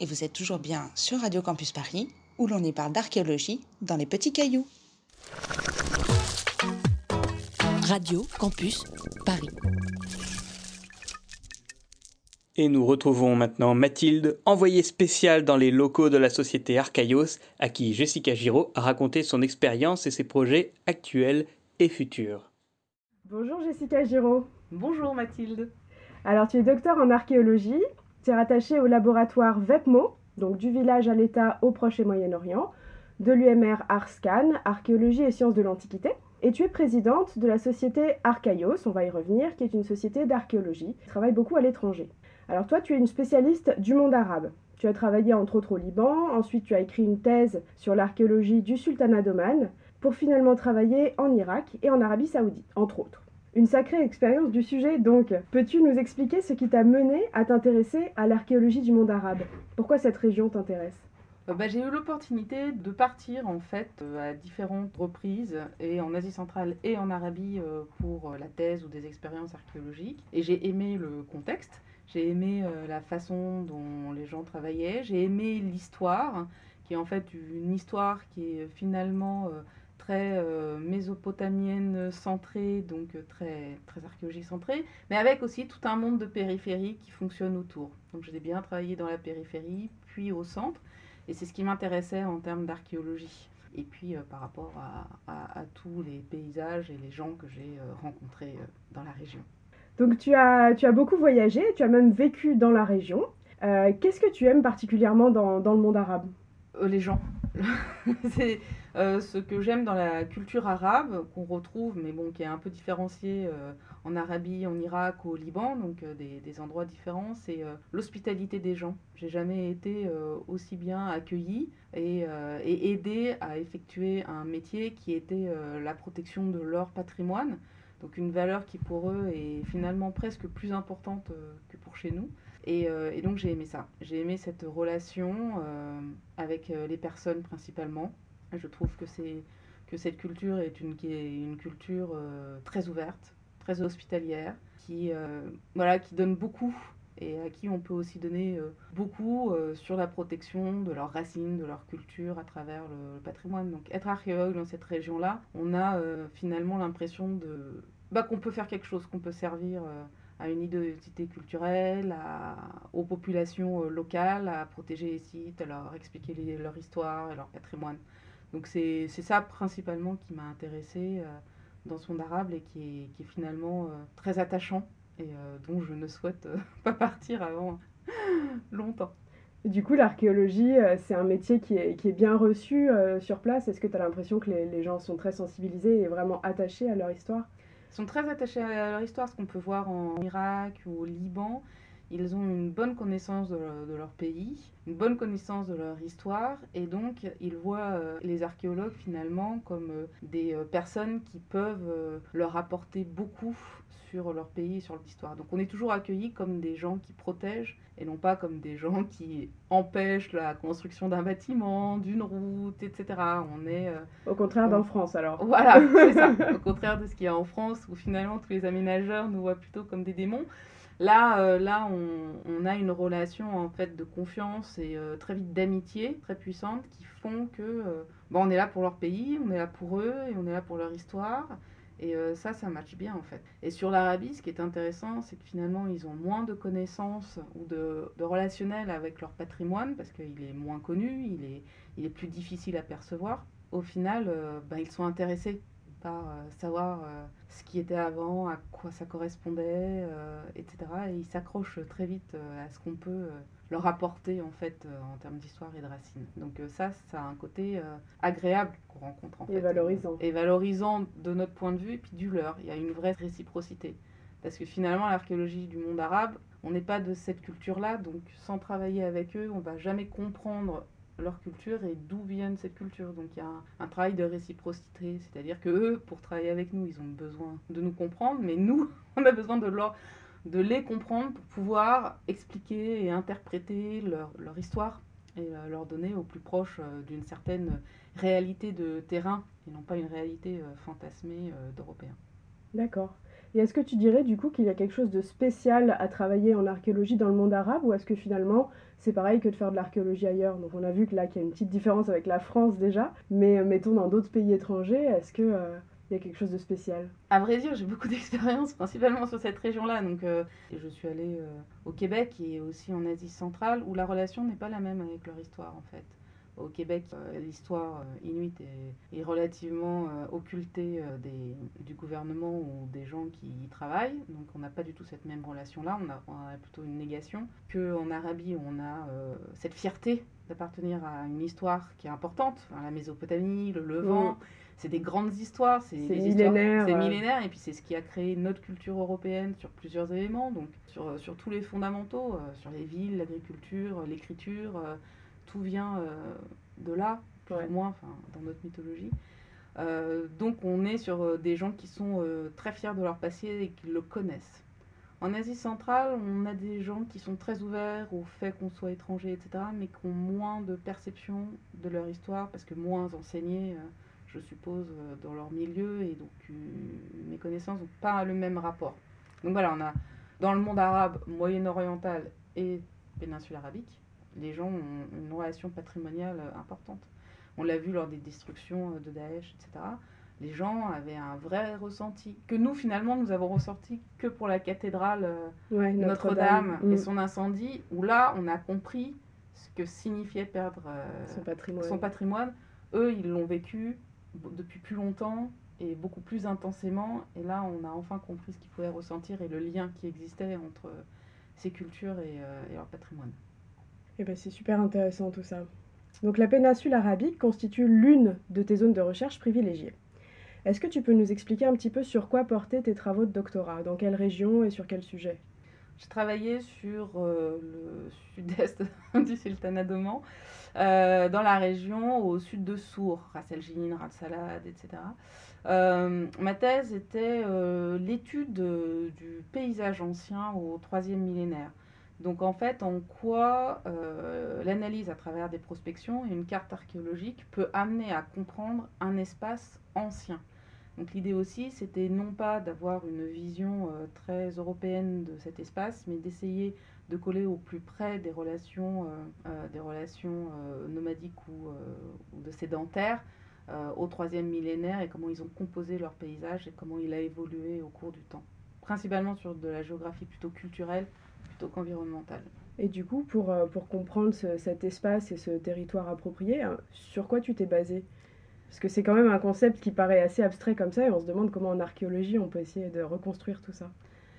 Et vous êtes toujours bien sur Radio Campus Paris, où l'on y parle d'archéologie dans les petits cailloux. Radio Campus Paris. Et nous retrouvons maintenant Mathilde, envoyée spéciale dans les locaux de la société Archaïos, à qui Jessica Giraud a raconté son expérience et ses projets actuels et futurs. Bonjour Jessica Giraud. Bonjour Mathilde. Alors tu es docteur en archéologie, tu es rattachée au laboratoire VEPMO, donc du village à l'État au Proche et Moyen-Orient, de l'UMR Arscan, Archéologie et sciences de l'Antiquité, et tu es présidente de la société Archaïos, on va y revenir, qui est une société d'archéologie qui travaille beaucoup à l'étranger. Alors toi, tu es une spécialiste du monde arabe. Tu as travaillé entre autres au Liban, ensuite tu as écrit une thèse sur l'archéologie du sultanat d'Oman, pour finalement travailler en Irak et en Arabie saoudite, entre autres. Une sacrée expérience du sujet, donc. Peux-tu nous expliquer ce qui t'a mené à t'intéresser à l'archéologie du monde arabe? Pourquoi cette région t'intéresse? Euh, bah, j'ai eu l'opportunité de partir en fait euh, à différentes reprises et en Asie centrale et en Arabie euh, pour la thèse ou des expériences archéologiques. Et j'ai aimé le contexte, j'ai aimé la façon dont les gens travaillaient, j'ai aimé l'histoire qui est en fait une histoire qui est finalement très euh, mésopotamienne centrée, donc euh, très, très archéologie centrée, mais avec aussi tout un monde de périphérie qui fonctionne autour. Donc j'ai bien travaillé dans la périphérie, puis au centre, et c'est ce qui m'intéressait en termes d'archéologie. Et puis euh, par rapport à, à- à tous les paysages et les gens que j'ai euh, rencontrés dans la région. Donc tu as, tu as beaucoup voyagé, tu as même vécu dans la région. Qu'est-ce que tu aimes particulièrement dans, dans le monde arabe? Les gens. c'est euh, ce que j'aime dans la culture arabe, qu'on retrouve, mais bon, qui est un peu différencié euh, en Arabie, en Irak ou au Liban, donc euh, des, endroits différents, c'est l'hospitalité des gens. J'ai jamais été aussi bien accueillie et, et aidée à effectuer un métier qui était la protection de leur patrimoine. Donc une valeur qui pour eux est finalement presque plus importante que pour chez nous. Et, donc j'ai aimé ça. J'ai aimé cette relation avec les personnes principalement. Je trouve que, que cette culture est une, qui est une culture euh, très ouverte, très hospitalière, qui, euh, voilà, qui donne beaucoup et à qui on peut aussi donner euh, beaucoup sur la protection de leurs racines, de leur culture à travers le, patrimoine. Donc être archéologue dans cette région-là, on a finalement l'impression de, bah, qu'on peut faire quelque chose, qu'on peut servir à une identité culturelle, à- aux populations locales, à protéger les sites, à leur expliquer leur histoire et leur patrimoine. Donc c'est ça principalement qui m'a intéressée euh, dans son arabe et qui est, qui est finalement euh, très attachant et euh, dont je ne souhaite pas partir avant longtemps. Du coup, l'archéologie, c'est un métier qui est, qui est bien reçu sur place. Est-ce que tu as l'impression que les, les, gens sont très sensibilisés et vraiment attachés à leur histoire? Ils sont très attachés à leur histoire, ce qu'on peut voir en Irak ou au Liban. Ils ont une bonne connaissance de leur, pays, une bonne connaissance de leur histoire, et donc ils voient euh, les archéologues finalement comme euh, des euh, personnes qui peuvent leur apporter beaucoup sur leur pays et sur l'histoire. Donc on est toujours accueillis comme des gens qui protègent et non pas comme des gens qui empêchent la construction d'un bâtiment, d'une route, etc. On est au contraire d'en France alors. Voilà, c'est ça. Au contraire de ce qu'il y a en France où finalement tous les aménageurs nous voient plutôt comme des démons. Là, euh, là on, a une relation en fait de confiance et euh, très vite d'amitié très puissante qui font que euh, bon, on est là pour leur pays, on est là pour eux et on est là pour leur histoire. Et ça, ça matche bien en fait. Et sur l'Arabie, ce qui est intéressant, c'est que finalement, ils ont moins de connaissances ou de, de relationnel avec leur patrimoine parce qu'il est moins connu, il est, il est plus difficile à percevoir. Au final, bah, ils sont intéressés par savoir ce qui était avant, à quoi ça correspondait, euh, etc. Et ils s'accrochent très vite euh, à ce qu'on peut euh, leur apporter en fait en termes d'histoire et de racines. Donc ça, ça a un côté agréable qu'on rencontre en et valorisant. Et valorisant de notre point de vue et puis du leur. Il y a une vraie réciprocité. Parce que finalement, l'archéologie du monde arabe, on n'est pas de cette culture-là, donc sans travailler avec eux, on va jamais comprendre leur culture et d'où viennent cette culture. Donc il y a un, travail de réciprocité, c'est-à-dire que eux, pour travailler avec nous, ils ont besoin de nous comprendre, mais nous, on a besoin de, leur, de les comprendre pour pouvoir expliquer et interpréter leur, leur histoire et euh, leur donner au plus proche euh, d'une certaine réalité de terrain et non pas une réalité euh, fantasmée d'Européens. D'accord. Et est-ce que tu dirais du coup qu'il y a quelque chose de spécial à travailler en archéologie dans le monde arabe ou est-ce que finalement c'est pareil que de faire de l'archéologie ailleurs? Donc on a vu que là qu'il y a une petite différence avec la France déjà, mais euh, mettons dans d'autres pays étrangers, est-ce que euh, il y a quelque chose de spécial? À vrai dire, j'ai beaucoup d'expérience, principalement sur cette région-là. Donc, euh, je suis allée au Québec et aussi en Asie centrale, où la relation n'est pas la même avec leur histoire, en fait. Au Québec, euh, l'histoire euh, inuite est, relativement euh, occultée des, du gouvernement ou des gens qui y travaillent. Donc on n'a pas du tout cette même relation-là. On a, on a, plutôt une négation. Qu'en Arabie, on a cette fierté d'appartenir à une histoire qui est importante. la Mésopotamie, le Levant. C'est des grandes histoires, c'est millénaire. C'est millénaire, et puis c'est ce qui a créé notre culture européenne sur plusieurs éléments, donc sur, sur tous les fondamentaux, sur les villes, l'agriculture, l'écriture, tout vient euh, de là, plus ou moins, dans notre mythologie. Euh, donc on est sur euh, des gens qui sont très fiers de leur passé et qui le connaissent. En Asie centrale, on a des gens qui sont très ouverts au fait qu'on soit étranger, etc., mais qui ont moins de perception de leur histoire, parce que moins enseignés, je suppose, dans leur milieu, et donc mes connaissances n'ont pas le même rapport. Donc voilà, on a dans le monde arabe, moyen-oriental et péninsule arabique, les gens ont une relation patrimoniale euh, importante. On l'a vu lors des destructions euh, de Daesh, etc. Les gens avaient un vrai ressenti, que nous, finalement, nous avons ressorti que pour la cathédrale euh, Notre-Dame et mm. son incendie, où là, on a compris ce que signifiait perdre son, patrimoine. son patrimoine. Eux, ils l'ont vécu depuis plus longtemps et beaucoup plus intensément. Et là, on a enfin compris ce qu'ils pouvaient ressentir et le lien qui existait entre ces cultures et, et leur patrimoine. Eh ben, c'est super intéressant tout ça. Donc la péninsule arabique constitue l'une de tes zones de recherche privilégiées. Est-ce que tu peux nous expliquer un petit peu sur quoi portaient tes travaux de doctorat? Dans quelle région et sur quel sujet? J'ai travaillé sur euh, le sud-est du sultanat d'Oman, euh, dans la région au sud de Sour, Ras El Ras Salad, etc. Euh, ma thèse était l'étude du paysage ancien au troisième millénaire. Donc en fait, en quoi euh, l'analyse à travers des prospections et une carte archéologique peut amener à comprendre un espace ancien. Donc l'idée aussi, c'était non pas d'avoir une vision euh, très européenne de cet espace, mais d'essayer de coller au plus près des relations, euh, des relations nomadiques ou, ou, de sédentaires au troisième millénaire et comment ils ont composé leur paysage et comment il a évolué au cours du temps. Principalement sur de la géographie plutôt culturelle qu'environnemental. Et du coup, pour, euh, pour comprendre cet espace et ce territoire approprié, hein, sur quoi tu t'es basé? Parce que c'est quand même un concept qui paraît assez abstrait comme ça, et on se demande comment en archéologie on peut essayer de reconstruire tout ça.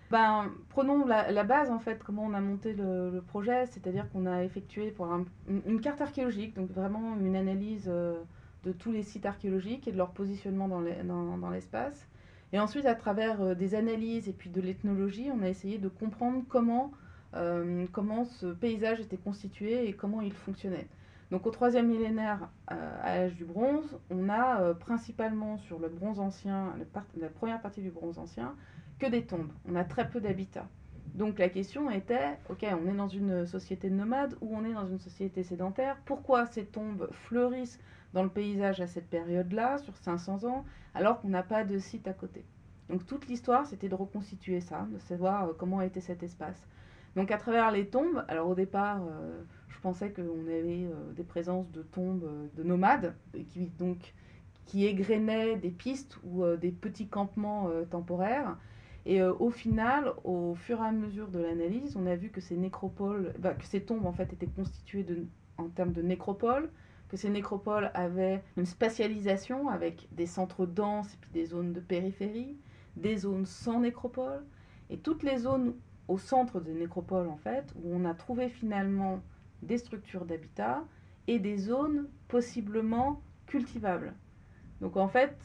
ben, prenons la, base en fait, comment on a monté le, projet, c'est-à-dire qu'on a effectué pour une, carte archéologique, donc vraiment une analyse euh, de tous les sites archéologiques et de leur positionnement dans l'espace. Et ensuite, à travers euh, des analyses et puis de l'ethnologie, on a essayé de comprendre comment, euh, comment ce paysage était constitué et comment il fonctionnait. Donc au troisième millénaire, à l'âge du bronze, on a principalement sur le bronze ancien, la première partie du bronze ancien, que des tombes. On a très peu d'habitats. Donc la question était, ok, on est dans une société nomade ou on est dans une société sédentaire. Pourquoi ces tombes fleurissent dans le paysage à cette période-là, sur 500 ans, alors qu'on n'a pas de site à côté Donc toute l'histoire, c'était de reconstituer ça, de savoir euh, comment était cet espace. Donc à travers les tombes, alors au départ, euh, je pensais qu'on avait euh, des présences de tombes de nomades, qui, donc, qui égrenaient des pistes ou des petits campements temporaires. Et au final, au fur et à mesure de l'analyse, on a vu que ces nécropoles, bah, que ces tombes en fait étaient constituées en termes de nécropoles, que ces nécropoles avaient une spatialisation avec des centres denses et puis des zones de périphérie, des zones sans nécropole, et toutes les zones au centre des nécropoles en fait, où on a trouvé finalement des structures d'habitat et des zones possiblement cultivables. Donc en fait,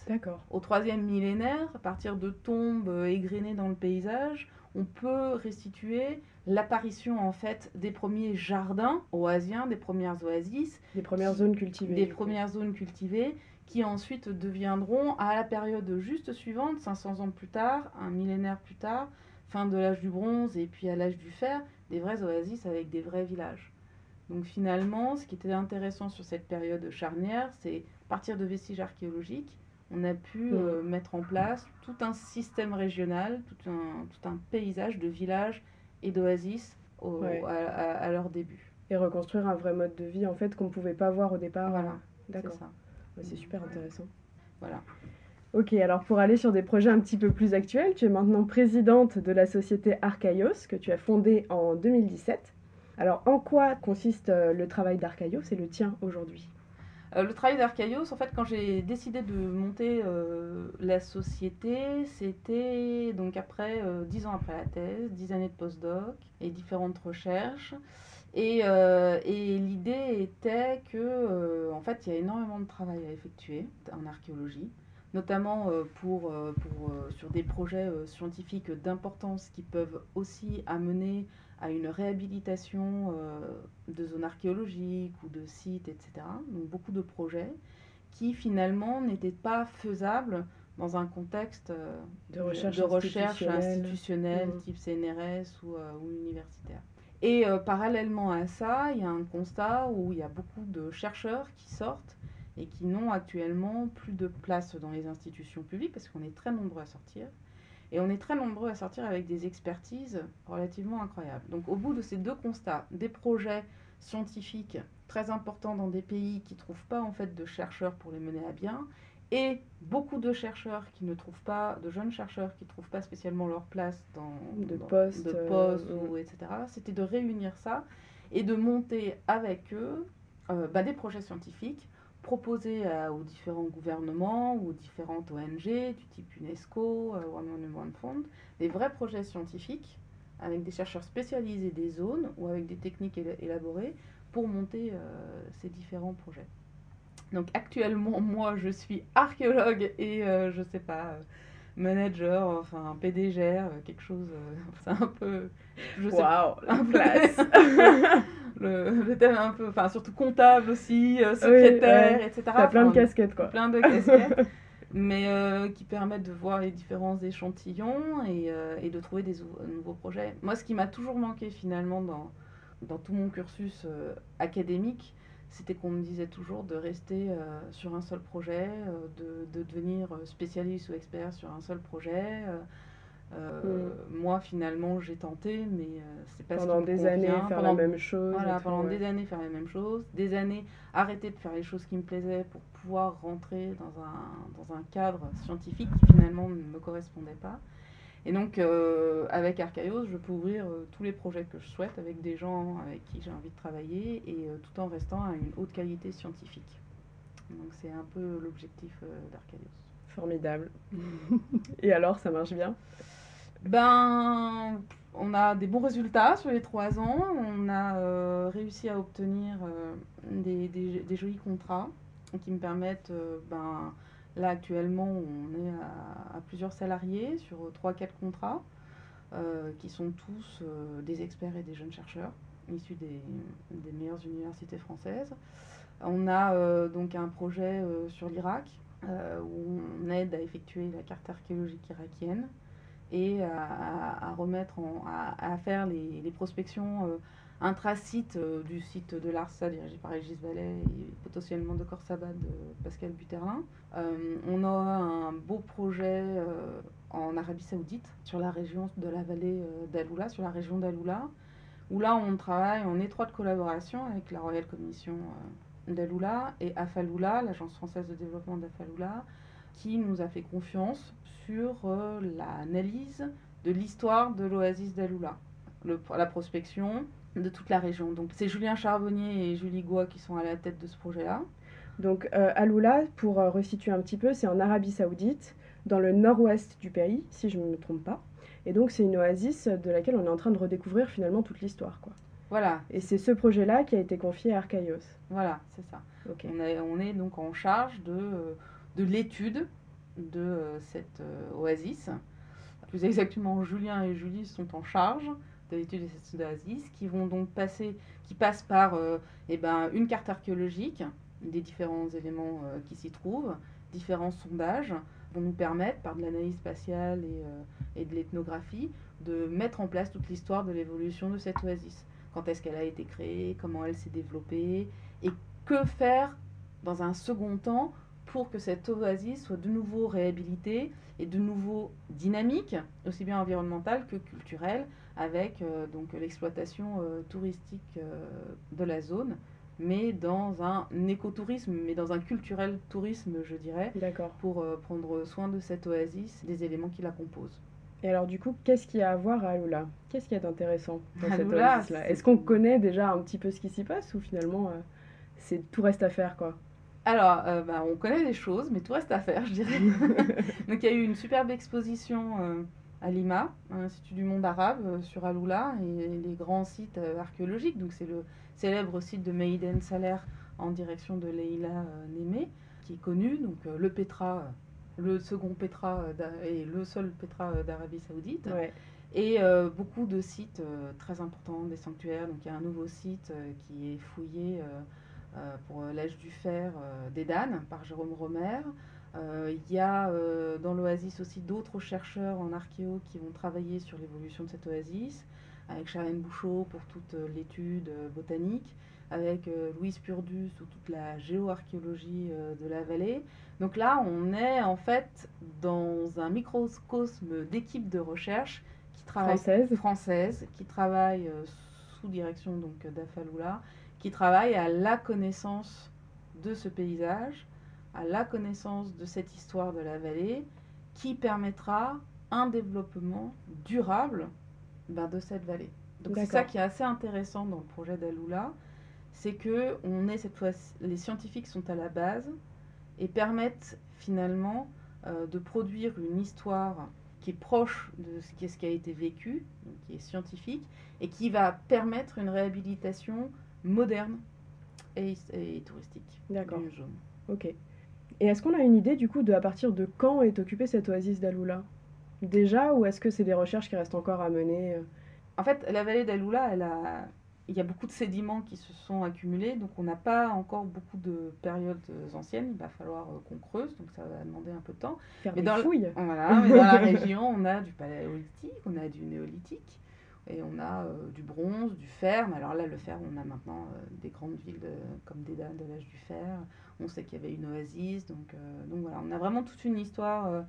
au troisième millénaire, à partir de tombes euh, égrenées dans le paysage, on peut restituer l'apparition en fait des premiers jardins oasiens, des premières oasis, des premières zones cultivées, des premières zones cultivées qui ensuite deviendront à la période juste suivante, 500 ans plus tard, un millénaire plus tard, fin de l'âge du bronze et puis à l'âge du fer, des vrais oasis avec des vrais villages. Donc finalement, ce qui était intéressant sur cette période charnière, c'est partir de vestiges archéologiques, on a pu euh, mettre en place tout un système régional, tout un, tout un paysage de villages et d'oasis à, leur début. Et reconstruire un vrai mode de vie en fait qu'on ne pouvait pas voir au départ. Voilà, d'accord. c'est super intéressant. Voilà. Ok, alors pour aller sur des projets un petit peu plus actuels, tu es maintenant présidente de la société Archaios que tu as fondée en 2017. Alors, en quoi consiste euh, le travail d'Arcaios et le tien aujourd'hui? Euh, le travail d'Arcaios, en fait, quand j'ai décidé de monter euh, la société, c'était donc après, dix ans après la thèse, dix années de postdoc et différentes recherches. Et, et l'idée était que, en fait, il y a énormément de travail à effectuer en archéologie, notamment pour, pour, sur des projets scientifiques d'importance qui peuvent aussi amener à une réhabilitation euh, de zones archéologiques ou de sites, etc. Donc beaucoup de projets qui finalement n'étaient pas faisables dans un contexte euh, de recherche, institutionnelle, mmh. type CNRS ou, euh, ou universitaire. Et parallèlement à ça, il y a un constat où il y a beaucoup de chercheurs qui sortent et qui n'ont actuellement plus de place dans les institutions publiques, parce qu'on est très nombreux à sortir, et on est très nombreux à sortir avec des expertises relativement incroyables. Donc au bout de ces deux constats, des projets scientifiques très importants dans des pays qui ne trouvent pas en fait de chercheurs pour les mener à bien, et beaucoup de chercheurs qui ne trouvent pas, de jeunes chercheurs qui ne trouvent pas spécialement leur place dans de postes, de euh, ou etc. C'était de réunir ça et de monter avec eux euh, bah, des projets scientifiques proposer aux différents gouvernements ou aux différentes ONG du type UNESCO, euh, One One One Fund, des vrais projets scientifiques avec des chercheurs spécialisés des zones ou avec des techniques élaborées pour monter euh, ces différents projets. Donc actuellement, moi, je suis archéologue et euh, je sais pas, manager, enfin PDG, quelque chose, c'est un peu... Je Waouh, la place le, thème un peu, enfin surtout comptable aussi, euh, secrétaire, etc. T'as plein de casquettes quoi. Plein de casquettes, mais euh, qui permettent de voir les différents échantillons et, euh, et de trouver des nouveaux projets. Moi, ce qui m'a toujours manqué finalement dans, dans tout mon cursus académique, c'était qu'on me disait toujours de rester sur un seul projet, de, de, devenir spécialiste ou expert sur un seul projet. Euh, mm. Moi, finalement, j'ai tenté, mais euh, c'est pas pendant ce des années faire la même chose. Voilà, pendant des années faire la même chose, des années arrêter de faire les choses qui me plaisaient pour pouvoir rentrer dans un, dans un cadre scientifique qui finalement ne me correspondait pas. Et donc, euh, avec Archaios, je peux ouvrir tous les projets que je souhaite avec des gens avec qui j'ai envie de travailler et tout en restant à une haute qualité scientifique. Donc, c'est un peu l'objectif d'Archaios. Formidable. et alors, ça marche bien? Ben, on a des bons résultats sur les trois ans. On a euh, réussi à obtenir euh, des, jolis contrats qui me permettent, euh, ben, là actuellement, on est à, plusieurs salariés sur trois, quatre contrats, qui sont tous des experts et des jeunes chercheurs issus des, des meilleures universités françaises. On a donc un projet sur l'Irak où on aide à effectuer la carte archéologique irakienne et à, remettre en, à, faire les, prospections euh, intra-site euh, du site de l'ARSA dirigé par Régis Vallet et potentiellement de Corsabad de Pascal Buterlin. Euh, on a un beau projet en Arabie Saoudite sur la région de la vallée d'Aloula, sur la région d'Aloula, où là on travaille en étroite collaboration avec la Royal Commission d'Aloula et Afaloula, l'agence française de développement d'Afaloula, qui nous a fait confiance sur euh, l'analyse de l'histoire de l'oasis d'Aloula, le- la prospection de toute la région. Donc c'est Julien Charbonnier et Julie Goua qui sont à la tête de ce projet-là. Donc euh, Aloula, pour euh, resituer un petit peu, c'est en Arabie Saoudite, dans le nord-ouest du pays, si je ne me trompe pas. Et donc c'est une oasis de laquelle on est en train de redécouvrir finalement toute l'histoire. quoi. Voilà, Et c'est ce projet-là qui a été confié à Archaios. voilà, c'est ça. Ok. On est, on est donc en charge de, euh, de l'étude de euh, cette euh, oasis. Plus exactement, Julien et Julie sont en charge de l'étude de cette oasis, qui vont donc passer, qui passent par euh, eh ben, une carte archéologique des différents éléments qui s'y trouvent, différents sondages vont nous permettre, par de l'analyse spatiale et, et de l'ethnographie, de mettre en place toute l'histoire de l'évolution de cette oasis. Quand est-ce qu'elle a été créée, comment elle s'est développée, et que faire dans un second temps pour que cette oasis soit de nouveau réhabilitée et de nouveau dynamique, aussi bien environnementale que culturelle, avec euh, donc l'exploitation euh, touristique euh, de la zone, mais dans un écotourisme, mais dans un culturel tourisme, je dirais, D'accord. pour prendre soin de cette oasis, des éléments qui la composent. Et alors du coup, qu'est-ce qu'il y a à voir à Aloula Qu'est-ce qu'il y a d'intéressant dans cette oasis-là? C'est- Est-ce qu'on connaît déjà un petit peu ce qui s'y passe ou finalement c'est tout reste à faire quoi? Alors, euh, bah, on connaît des choses, mais tout reste à faire, je dirais. Donc, il y a eu une superbe exposition euh, à Lima, à l'Institut du monde arabe, euh, sur Aloula, et les grands sites archéologiques. Donc, c'est le célèbre site de Meiden Saler en direction de Leila Némé, qui est connu. Donc, le Petra, le second Petra et le seul Petra d'Arabie Saoudite. Ouais. Et beaucoup de sites très importants, des sanctuaires. Donc il y a un nouveau site qui est fouillé pour euh, l'âge du fer euh, des Danes par Jérôme Romer. Euh, il y a euh, dans l'oasis aussi d'autres chercheurs en archéo qui vont travailler sur l'évolution de cette oasis, avec Charlène Bouchot pour toute euh, l'étude euh, botanique, avec euh, Louise Purdus sur toute la géoarchéologie euh, de la vallée. Donc là, on est en fait dans un microcosme d'équipes de recherche qui travaillent Française. françaises, qui travaillent euh, sous direction donc d'Afaloula, qui travaillent à la connaissance de ce paysage, à la connaissance de cette histoire de la vallée, qui permettra un développement durable ben, de cette vallée. Donc c'est ça qui est assez intéressant dans le projet d'Aloula, c'est que on est cette fois, les scientifiques sont à la base et permettent finalement euh, de produire une histoire qui est proche de ce qui, ce qui a été vécu, donc qui est scientifique, et qui va permettre une réhabilitation moderne et, et touristique D'accord. jaune. Ok. Et est-ce qu'on a une idée du coup de à partir de quand est occupée cette oasis d'Aloula Déjà ou est-ce que c'est des recherches qui restent encore à mener euh? En fait, la vallée d'Aloula, elle a... il y a beaucoup de sédiments qui se sont accumulés, donc on n'a pas encore beaucoup de périodes anciennes. Il va falloir euh, qu'on creuse, donc ça va demander un peu de temps. Faire Mais des dans, voilà, mais dans la région, on a du paléolithique, on a du néolithique, et on a euh, du bronze, du fer. Mais alors là, le fer, on a maintenant euh, des grandes villes de- comme Dédale de l'âge du fer. On sait qu'il y avait une oasis, donc, euh, donc voilà, on a vraiment toute une histoire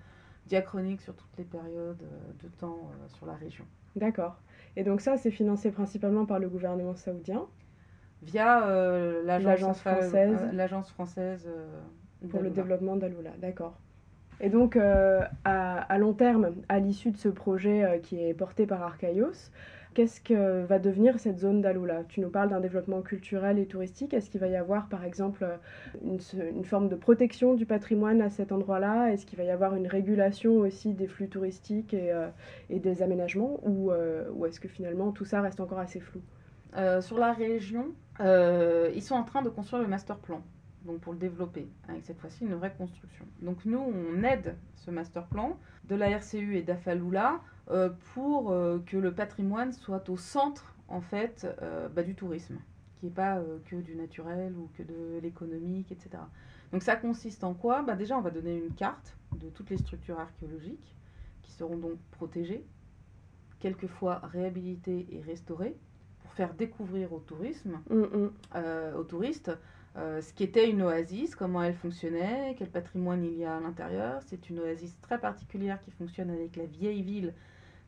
diachronique sur toutes les périodes de temps sur la région. D'accord. Et donc ça, c'est financé principalement par le gouvernement saoudien? Via L'agence française. l'agence française pour le développement d'Aloula. D'accord. Et donc, euh, à, long terme, à l'issue de ce projet euh, qui est porté par Archaios, Qu'est-ce que va devenir cette zone d'Aloula Tu nous parles d'un développement culturel et touristique. Est-ce qu'il va y avoir, par exemple, une, une, forme de protection du patrimoine à cet endroit-là? Est-ce qu'il va y avoir une régulation aussi des flux touristiques et, euh, des aménagements? Ou, euh, ou est-ce que finalement tout ça reste encore assez flou? Euh, Sur la région, ils sont en train de construire le master plan donc pour le développer, avec cette fois-ci une vraie construction. Donc nous, on aide ce master plan de la RCU et d'Afaloula euh, pour euh, que le patrimoine soit au centre en fait euh, bah, du tourisme, qui n'est pas que du naturel ou que de l'économique, etc. Donc ça consiste en quoi? Bah, Déjà, on va donner une carte de toutes les structures archéologiques qui seront donc protégées, quelquefois réhabilitées et restaurées, pour faire découvrir au tourisme, mm, mm. aux touristes, ce qui était une oasis, comment elle fonctionnait, quel patrimoine il y a à l'intérieur. C'est une oasis très particulière qui fonctionne avec la vieille ville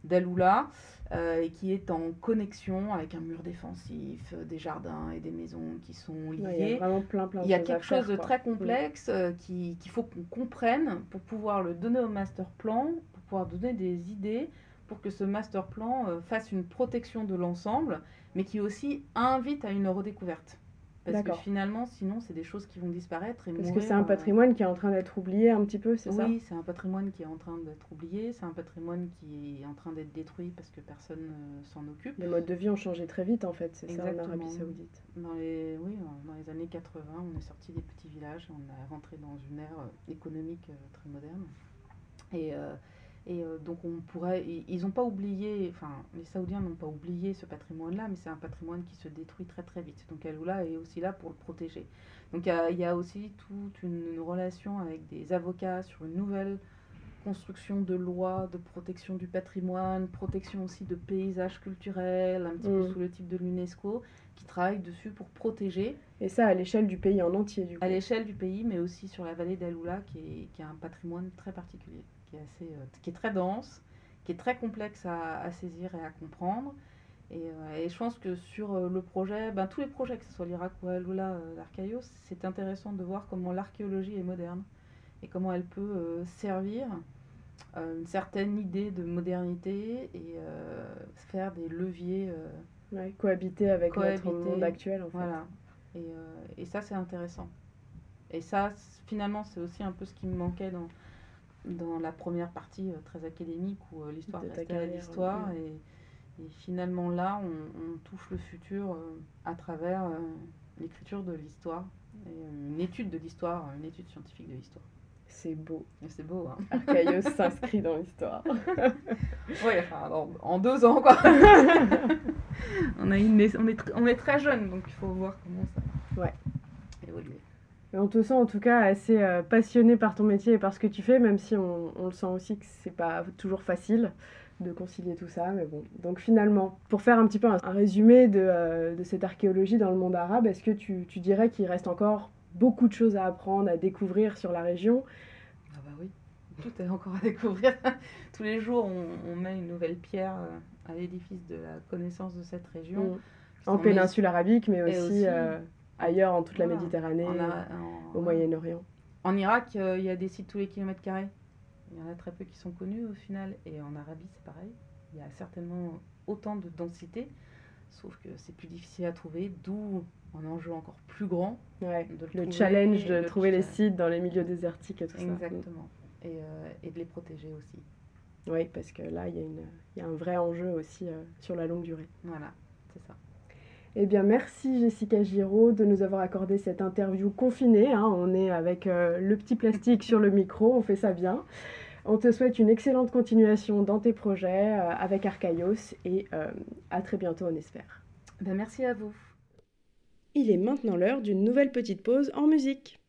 d'Aloula euh, et qui est en connexion avec un mur défensif, euh, des jardins et des maisons qui sont liés. il y a vraiment plein, plein Il y a quelque chose de très complexe euh, qu'il faut qu'on comprenne pour pouvoir le donner au master plan, pour pouvoir donner des idées pour que ce master plan fasse une protection de l'ensemble, mais qui aussi invite à une redécouverte. Parce que finalement, sinon, c'est des choses qui vont disparaître. Et Parce que c'est un patrimoine qui est en train d'être oublié un petit peu, c'est ça Oui, c'est un patrimoine qui est en train d'être oublié, c'est un patrimoine qui est en train d'être détruit parce que personne ne s'en occupe. Les modes de vie ont changé très vite, en fait, c'est ça, en Arabie Saoudite. Dans les, oui, dans les années 80, on est sorti des petits villages, on est rentré dans une ère euh, économique euh, très moderne. Et. Et euh, donc on pourrait, ils n'ont pas oublié, enfin les Saoudiens n'ont pas oublié ce patrimoine-là, mais c'est un patrimoine qui se détruit très très vite. Donc Aloula est aussi là pour le protéger. Donc il y, a aussi toute une, relation avec des avocats sur une nouvelle construction de lois de protection du patrimoine, protection aussi de paysages culturels, un petit peu mm. sous le type de l'UNESCO, qui travaillent dessus pour protéger. Et ça à l'échelle du pays en entier, du coup. À l'échelle du pays, mais aussi sur la vallée d'Aloula, qui, est, qui a un patrimoine très particulier qui est, assez, euh, qui est très dense, qui est très complexe à, saisir et à comprendre. Et, euh, et, je pense que sur euh, le projet, ben, tous les projets, que ce soit l'Irak ou Aloula, l'Archaïos, c'est intéressant de voir comment l'archéologie est moderne et comment elle peut servir une certaine idée de modernité et faire des leviers. cohabiter avec notre monde actuel. En fait. Voilà. Et, et ça, c'est intéressant. Et ça, finalement, c'est aussi un peu ce qui me manquait dans, dans la première partie euh, très académique où euh, l'histoire restait à l'histoire. Et, finalement là, on, touche le futur euh, à travers l'écriture de l'histoire, une étude de l'histoire, une étude scientifique de l'histoire. C'est beau. C'est beau. Hein. Archaïos s'inscrit dans l'histoire. oui, enfin, en deux ans, quoi. on, a une, on, est, on est très jeune, donc il faut voir comment ça ouais. évolue on te sent en tout cas assez euh, passionné par ton métier et par ce que tu fais, même si on, le sent aussi que c'est pas toujours facile de concilier tout ça. Mais bon, donc finalement, pour faire un petit peu un, résumé euh, de, cette archéologie dans le monde arabe, est-ce que tu, dirais qu'il reste encore beaucoup de choses à apprendre, à découvrir sur la région? Ah bah oui, tout est encore à découvrir. Tous les jours, on, met une nouvelle pierre euh, à l'édifice de la connaissance de cette région. Mm. En péninsule arabique, mais aussi ailleurs en toute la Méditerranée, au Moyen-Orient. En Irak, euh, il y a des sites tous les kilomètres carrés. Il y en a très peu qui sont connus au final. Et en Arabie, c'est pareil. Il y a certainement autant de densité, sauf que c'est plus difficile à trouver, d'où un enjeu encore plus grand. le, challenge de trouver les sites dans les milieux désertiques et tout ça. Exactement. Et, euh, et, de les protéger aussi. Oui, parce que là, il y, y, a un vrai enjeu aussi euh, sur la longue durée. Voilà, c'est ça. Eh bien, merci Jessica Giraud de nous avoir accordé cette interview confinée. Hein. On est avec euh, le petit plastique sur le micro, on fait ça bien. On te souhaite une excellente continuation dans tes projets euh, avec Archaïos et euh, à très bientôt, on espère. Ben, merci à vous. Il est maintenant l'heure d'une nouvelle petite pause en musique.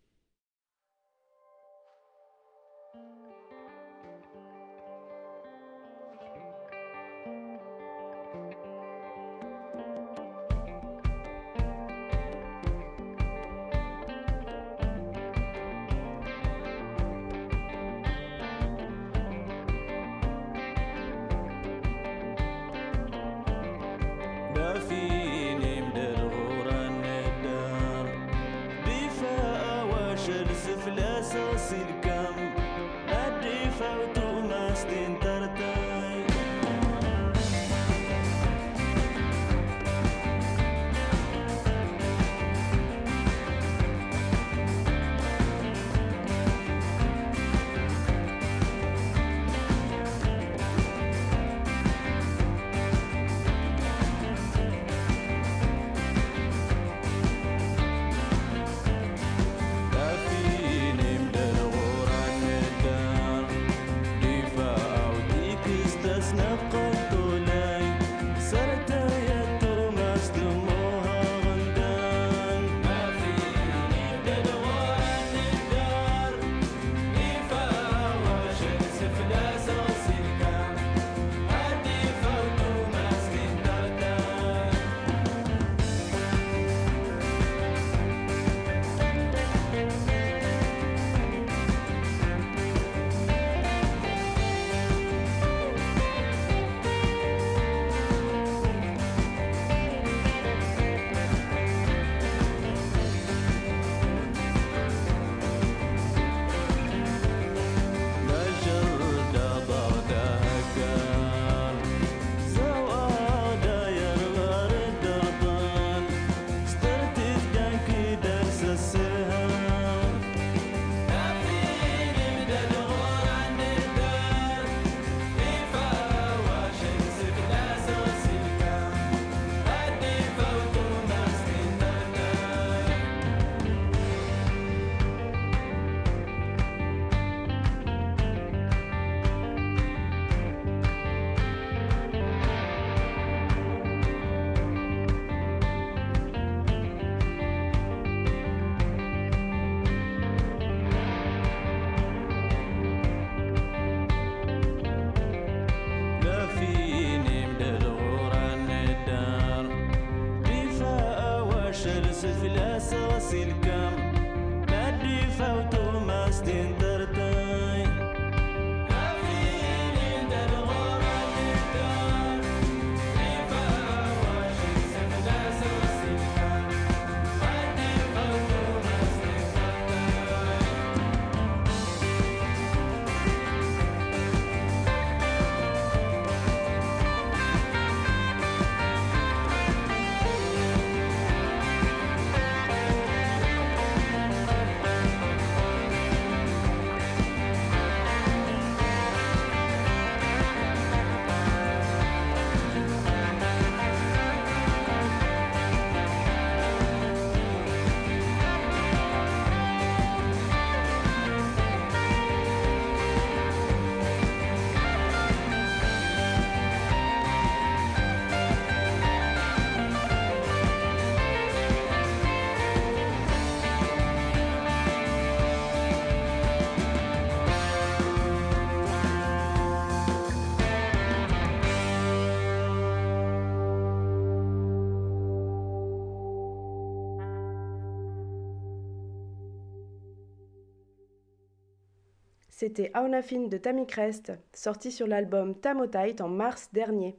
C'était Aunafin de Tammy Crest, sorti sur l'album Tamotait en mars dernier.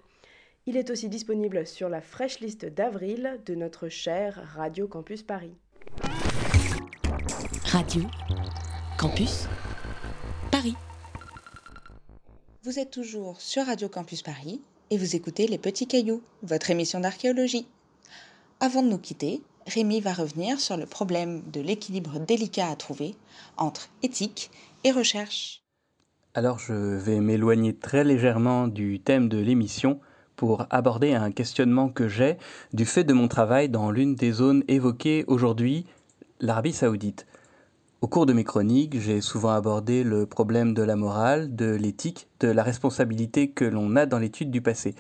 Il est aussi disponible sur la fraîche liste d'avril de notre cher Radio Campus Paris. Radio Campus Paris. Vous êtes toujours sur Radio Campus Paris et vous écoutez Les Petits Cailloux, votre émission d'archéologie. Avant de nous quitter, Rémi va revenir sur le problème de l'équilibre délicat à trouver entre éthique Alors je vais m'éloigner très légèrement du thème de l'émission pour aborder un questionnement que j'ai du fait de mon travail dans l'une des zones évoquées aujourd'hui, l'Arabie saoudite. Au cours de mes chroniques, j'ai souvent abordé le problème de la morale, de l'éthique, de la responsabilité que l'on a dans l'étude du passé.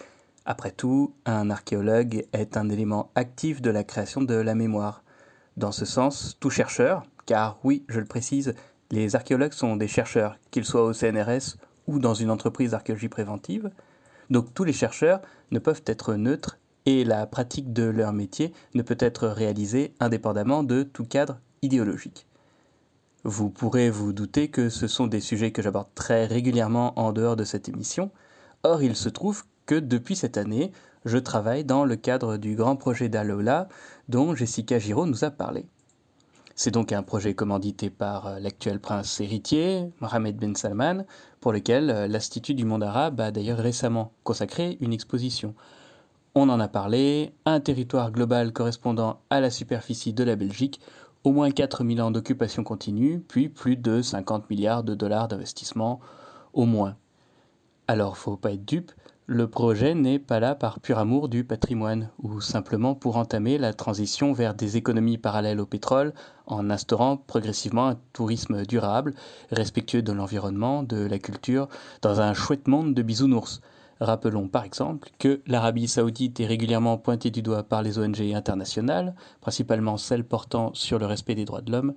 Après tout, un archéologue est un élément actif de la création de la mémoire. Dans ce sens, tout chercheur, car oui, je le précise, les archéologues sont des chercheurs, qu'ils soient au CNRS ou dans une entreprise d'archéologie préventive. Donc tous les chercheurs ne peuvent être neutres et la pratique de leur métier ne peut être réalisée indépendamment de tout cadre idéologique. Vous pourrez vous douter que ce sont des sujets que j'aborde très régulièrement en dehors de cette émission. Or, il se trouve que depuis cette année, je travaille dans le cadre du grand projet d'Alola dont Jessica Giraud nous a parlé. C'est donc un projet commandité par euh, l'actuel prince héritier, Mohamed Ben Salman, pour lequel euh, l'Institut du monde arabe a d'ailleurs récemment consacré une exposition. On en a parlé, un territoire global correspondant à la superficie de la Belgique, au moins 4000 ans d'occupation continue, puis plus de 50 milliards de dollars d'investissement, au moins. Alors, faut pas être dupe, le projet n'est pas là par pur amour du patrimoine ou simplement pour entamer la transition vers des économies parallèles au pétrole en instaurant progressivement un tourisme durable, respectueux de l'environnement, de la culture, dans un chouette monde de bisounours. Rappelons par exemple que l'Arabie saoudite est régulièrement pointée du doigt par les ONG internationales, principalement celles portant sur le respect des droits de l'homme,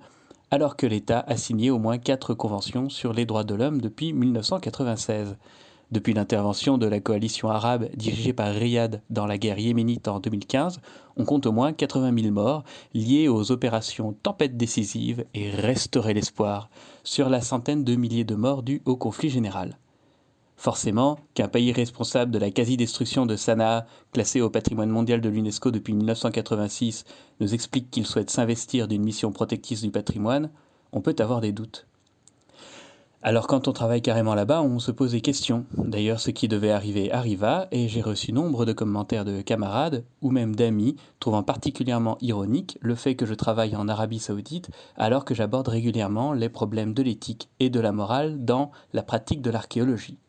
alors que l'État a signé au moins quatre conventions sur les droits de l'homme depuis 1996. Depuis l'intervention de la coalition arabe dirigée par Riyad dans la guerre yéménite en 2015, on compte au moins 80 000 morts liés aux opérations Tempête décisive et Restaurer l'espoir sur la centaine de milliers de morts dus au conflit général. Forcément, qu'un pays responsable de la quasi-destruction de Sanaa, classé au patrimoine mondial de l'UNESCO depuis 1986, nous explique qu'il souhaite s'investir d'une mission protectrice du patrimoine, on peut avoir des doutes. Alors quand on travaille carrément là-bas, on se pose des questions. D'ailleurs, ce qui devait arriver arriva, et j'ai reçu nombre de commentaires de camarades, ou même d'amis, trouvant particulièrement ironique le fait que je travaille en Arabie saoudite, alors que j'aborde régulièrement les problèmes de l'éthique et de la morale dans la pratique de l'archéologie.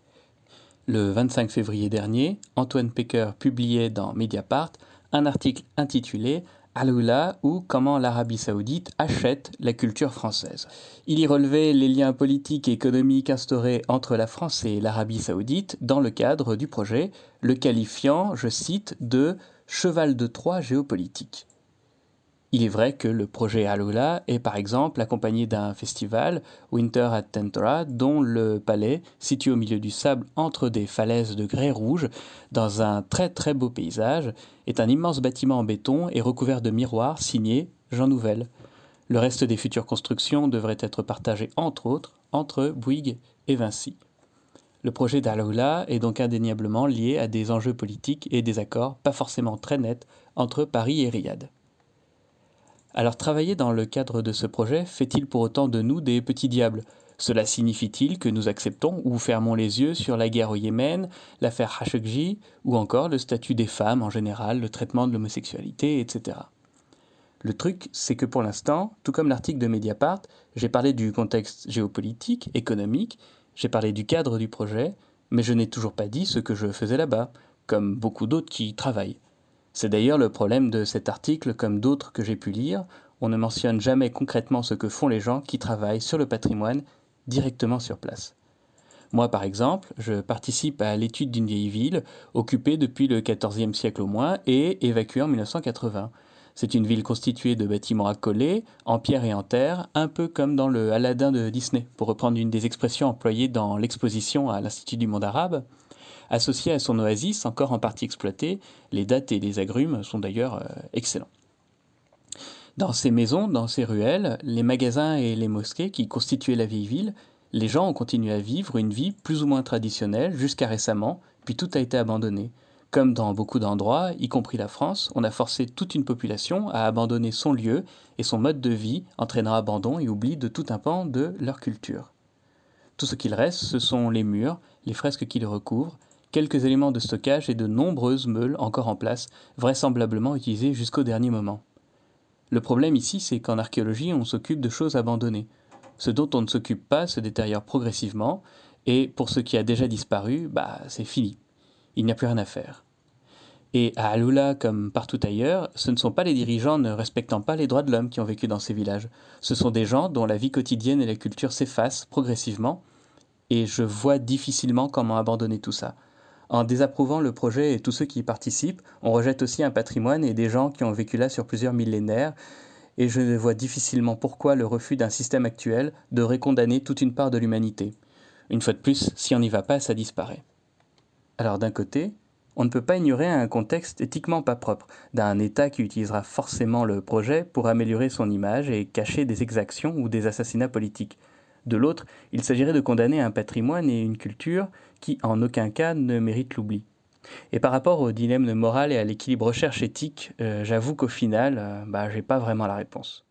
Le 25 février dernier, Antoine Pecker publiait dans Mediapart un article intitulé Aloula ou comment l'Arabie saoudite achète la culture française. Il y relevait les liens politiques et économiques instaurés entre la France et l'Arabie saoudite dans le cadre du projet, le qualifiant, je cite, de cheval de Troie géopolitique. Il est vrai que le projet Alula est par exemple accompagné d'un festival, Winter at Tentora, dont le palais, situé au milieu du sable entre des falaises de grès rouge, dans un très très beau paysage, est un immense bâtiment en béton et recouvert de miroirs signés Jean Nouvel. Le reste des futures constructions devrait être partagé entre autres entre Bouygues et Vinci. Le projet d'Alula est donc indéniablement lié à des enjeux politiques et des accords pas forcément très nets entre Paris et Riyad. Alors travailler dans le cadre de ce projet fait-il pour autant de nous des petits diables? Cela signifie-t-il que nous acceptons ou fermons les yeux sur la guerre au Yémen, l'affaire Khashoggi, ou encore le statut des femmes en général, le traitement de l'homosexualité, etc. Le truc, c'est que pour l'instant, tout comme l'article de Mediapart, j'ai parlé du contexte géopolitique, économique, j'ai parlé du cadre du projet, mais je n'ai toujours pas dit ce que je faisais là-bas, comme beaucoup d'autres qui y travaillent. C'est d'ailleurs le problème de cet article comme d'autres que j'ai pu lire, on ne mentionne jamais concrètement ce que font les gens qui travaillent sur le patrimoine directement sur place. Moi, par exemple, je participe à l'étude d'une vieille ville, occupée depuis le XIVe siècle au moins et évacuée en 1980. C'est une ville constituée de bâtiments accolés, en pierre et en terre, un peu comme dans le Aladdin de Disney, pour reprendre une des expressions employées dans l'exposition à l'Institut du monde arabe. Associé à son oasis, encore en partie exploitée, les dattes et les agrumes sont d'ailleurs euh, excellents. Dans ces maisons, dans ces ruelles, les magasins et les mosquées qui constituaient la vieille ville, les gens ont continué à vivre une vie plus ou moins traditionnelle jusqu'à récemment, puis tout a été abandonné. Comme dans beaucoup d'endroits, y compris la France, on a forcé toute une population à abandonner son lieu et son mode de vie entraînant abandon et oubli de tout un pan de leur culture. Tout ce qu'il reste, ce sont les murs, les fresques qui les recouvrent, quelques éléments de stockage et de nombreuses meules encore en place, vraisemblablement utilisées jusqu'au dernier moment. Le problème ici, c'est qu'en archéologie, on s'occupe de choses abandonnées. Ce dont on ne s'occupe pas se détériore progressivement, et pour ce qui a déjà disparu, bah c'est fini. Il n'y a plus rien à faire. Et à Alula, comme partout ailleurs, ce ne sont pas les dirigeants ne respectant pas les droits de l'homme qui ont vécu dans ces villages. Ce sont des gens dont la vie quotidienne et la culture s'effacent progressivement, et je vois difficilement comment abandonner tout ça. En désapprouvant le projet et tous ceux qui y participent, on rejette aussi un patrimoine et des gens qui ont vécu là sur plusieurs millénaires, et je vois difficilement pourquoi le refus d'un système actuel devrait condamner toute une part de l'humanité. Une fois de plus, si on n'y va pas, ça disparaît. Alors d'un côté, on ne peut pas ignorer un contexte éthiquement pas propre, d'un État qui utilisera forcément le projet pour améliorer son image et cacher des exactions ou des assassinats politiques. De l'autre, il s'agirait de condamner un patrimoine et une culture qui, en aucun cas, ne méritent l'oubli. Et par rapport au dilemme de morale et à l'équilibre recherche-éthique, euh, j'avoue qu'au final, euh, bah, j'ai pas vraiment la réponse.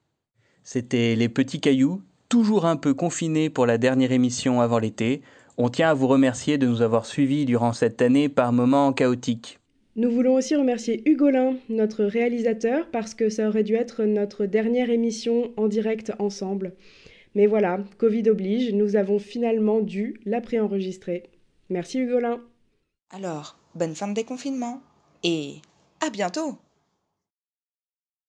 C'était Les Petits Cailloux, toujours un peu confinés pour la dernière émission avant l'été. On tient à vous remercier de nous avoir suivis durant cette année par moments chaotiques. Nous voulons aussi remercier Hugolin, notre réalisateur, parce que ça aurait dû être notre dernière émission en direct ensemble. Mais voilà, Covid oblige, nous avons finalement dû la préenregistrer. Merci Hugolin. Alors, bonne fin de déconfinement et à bientôt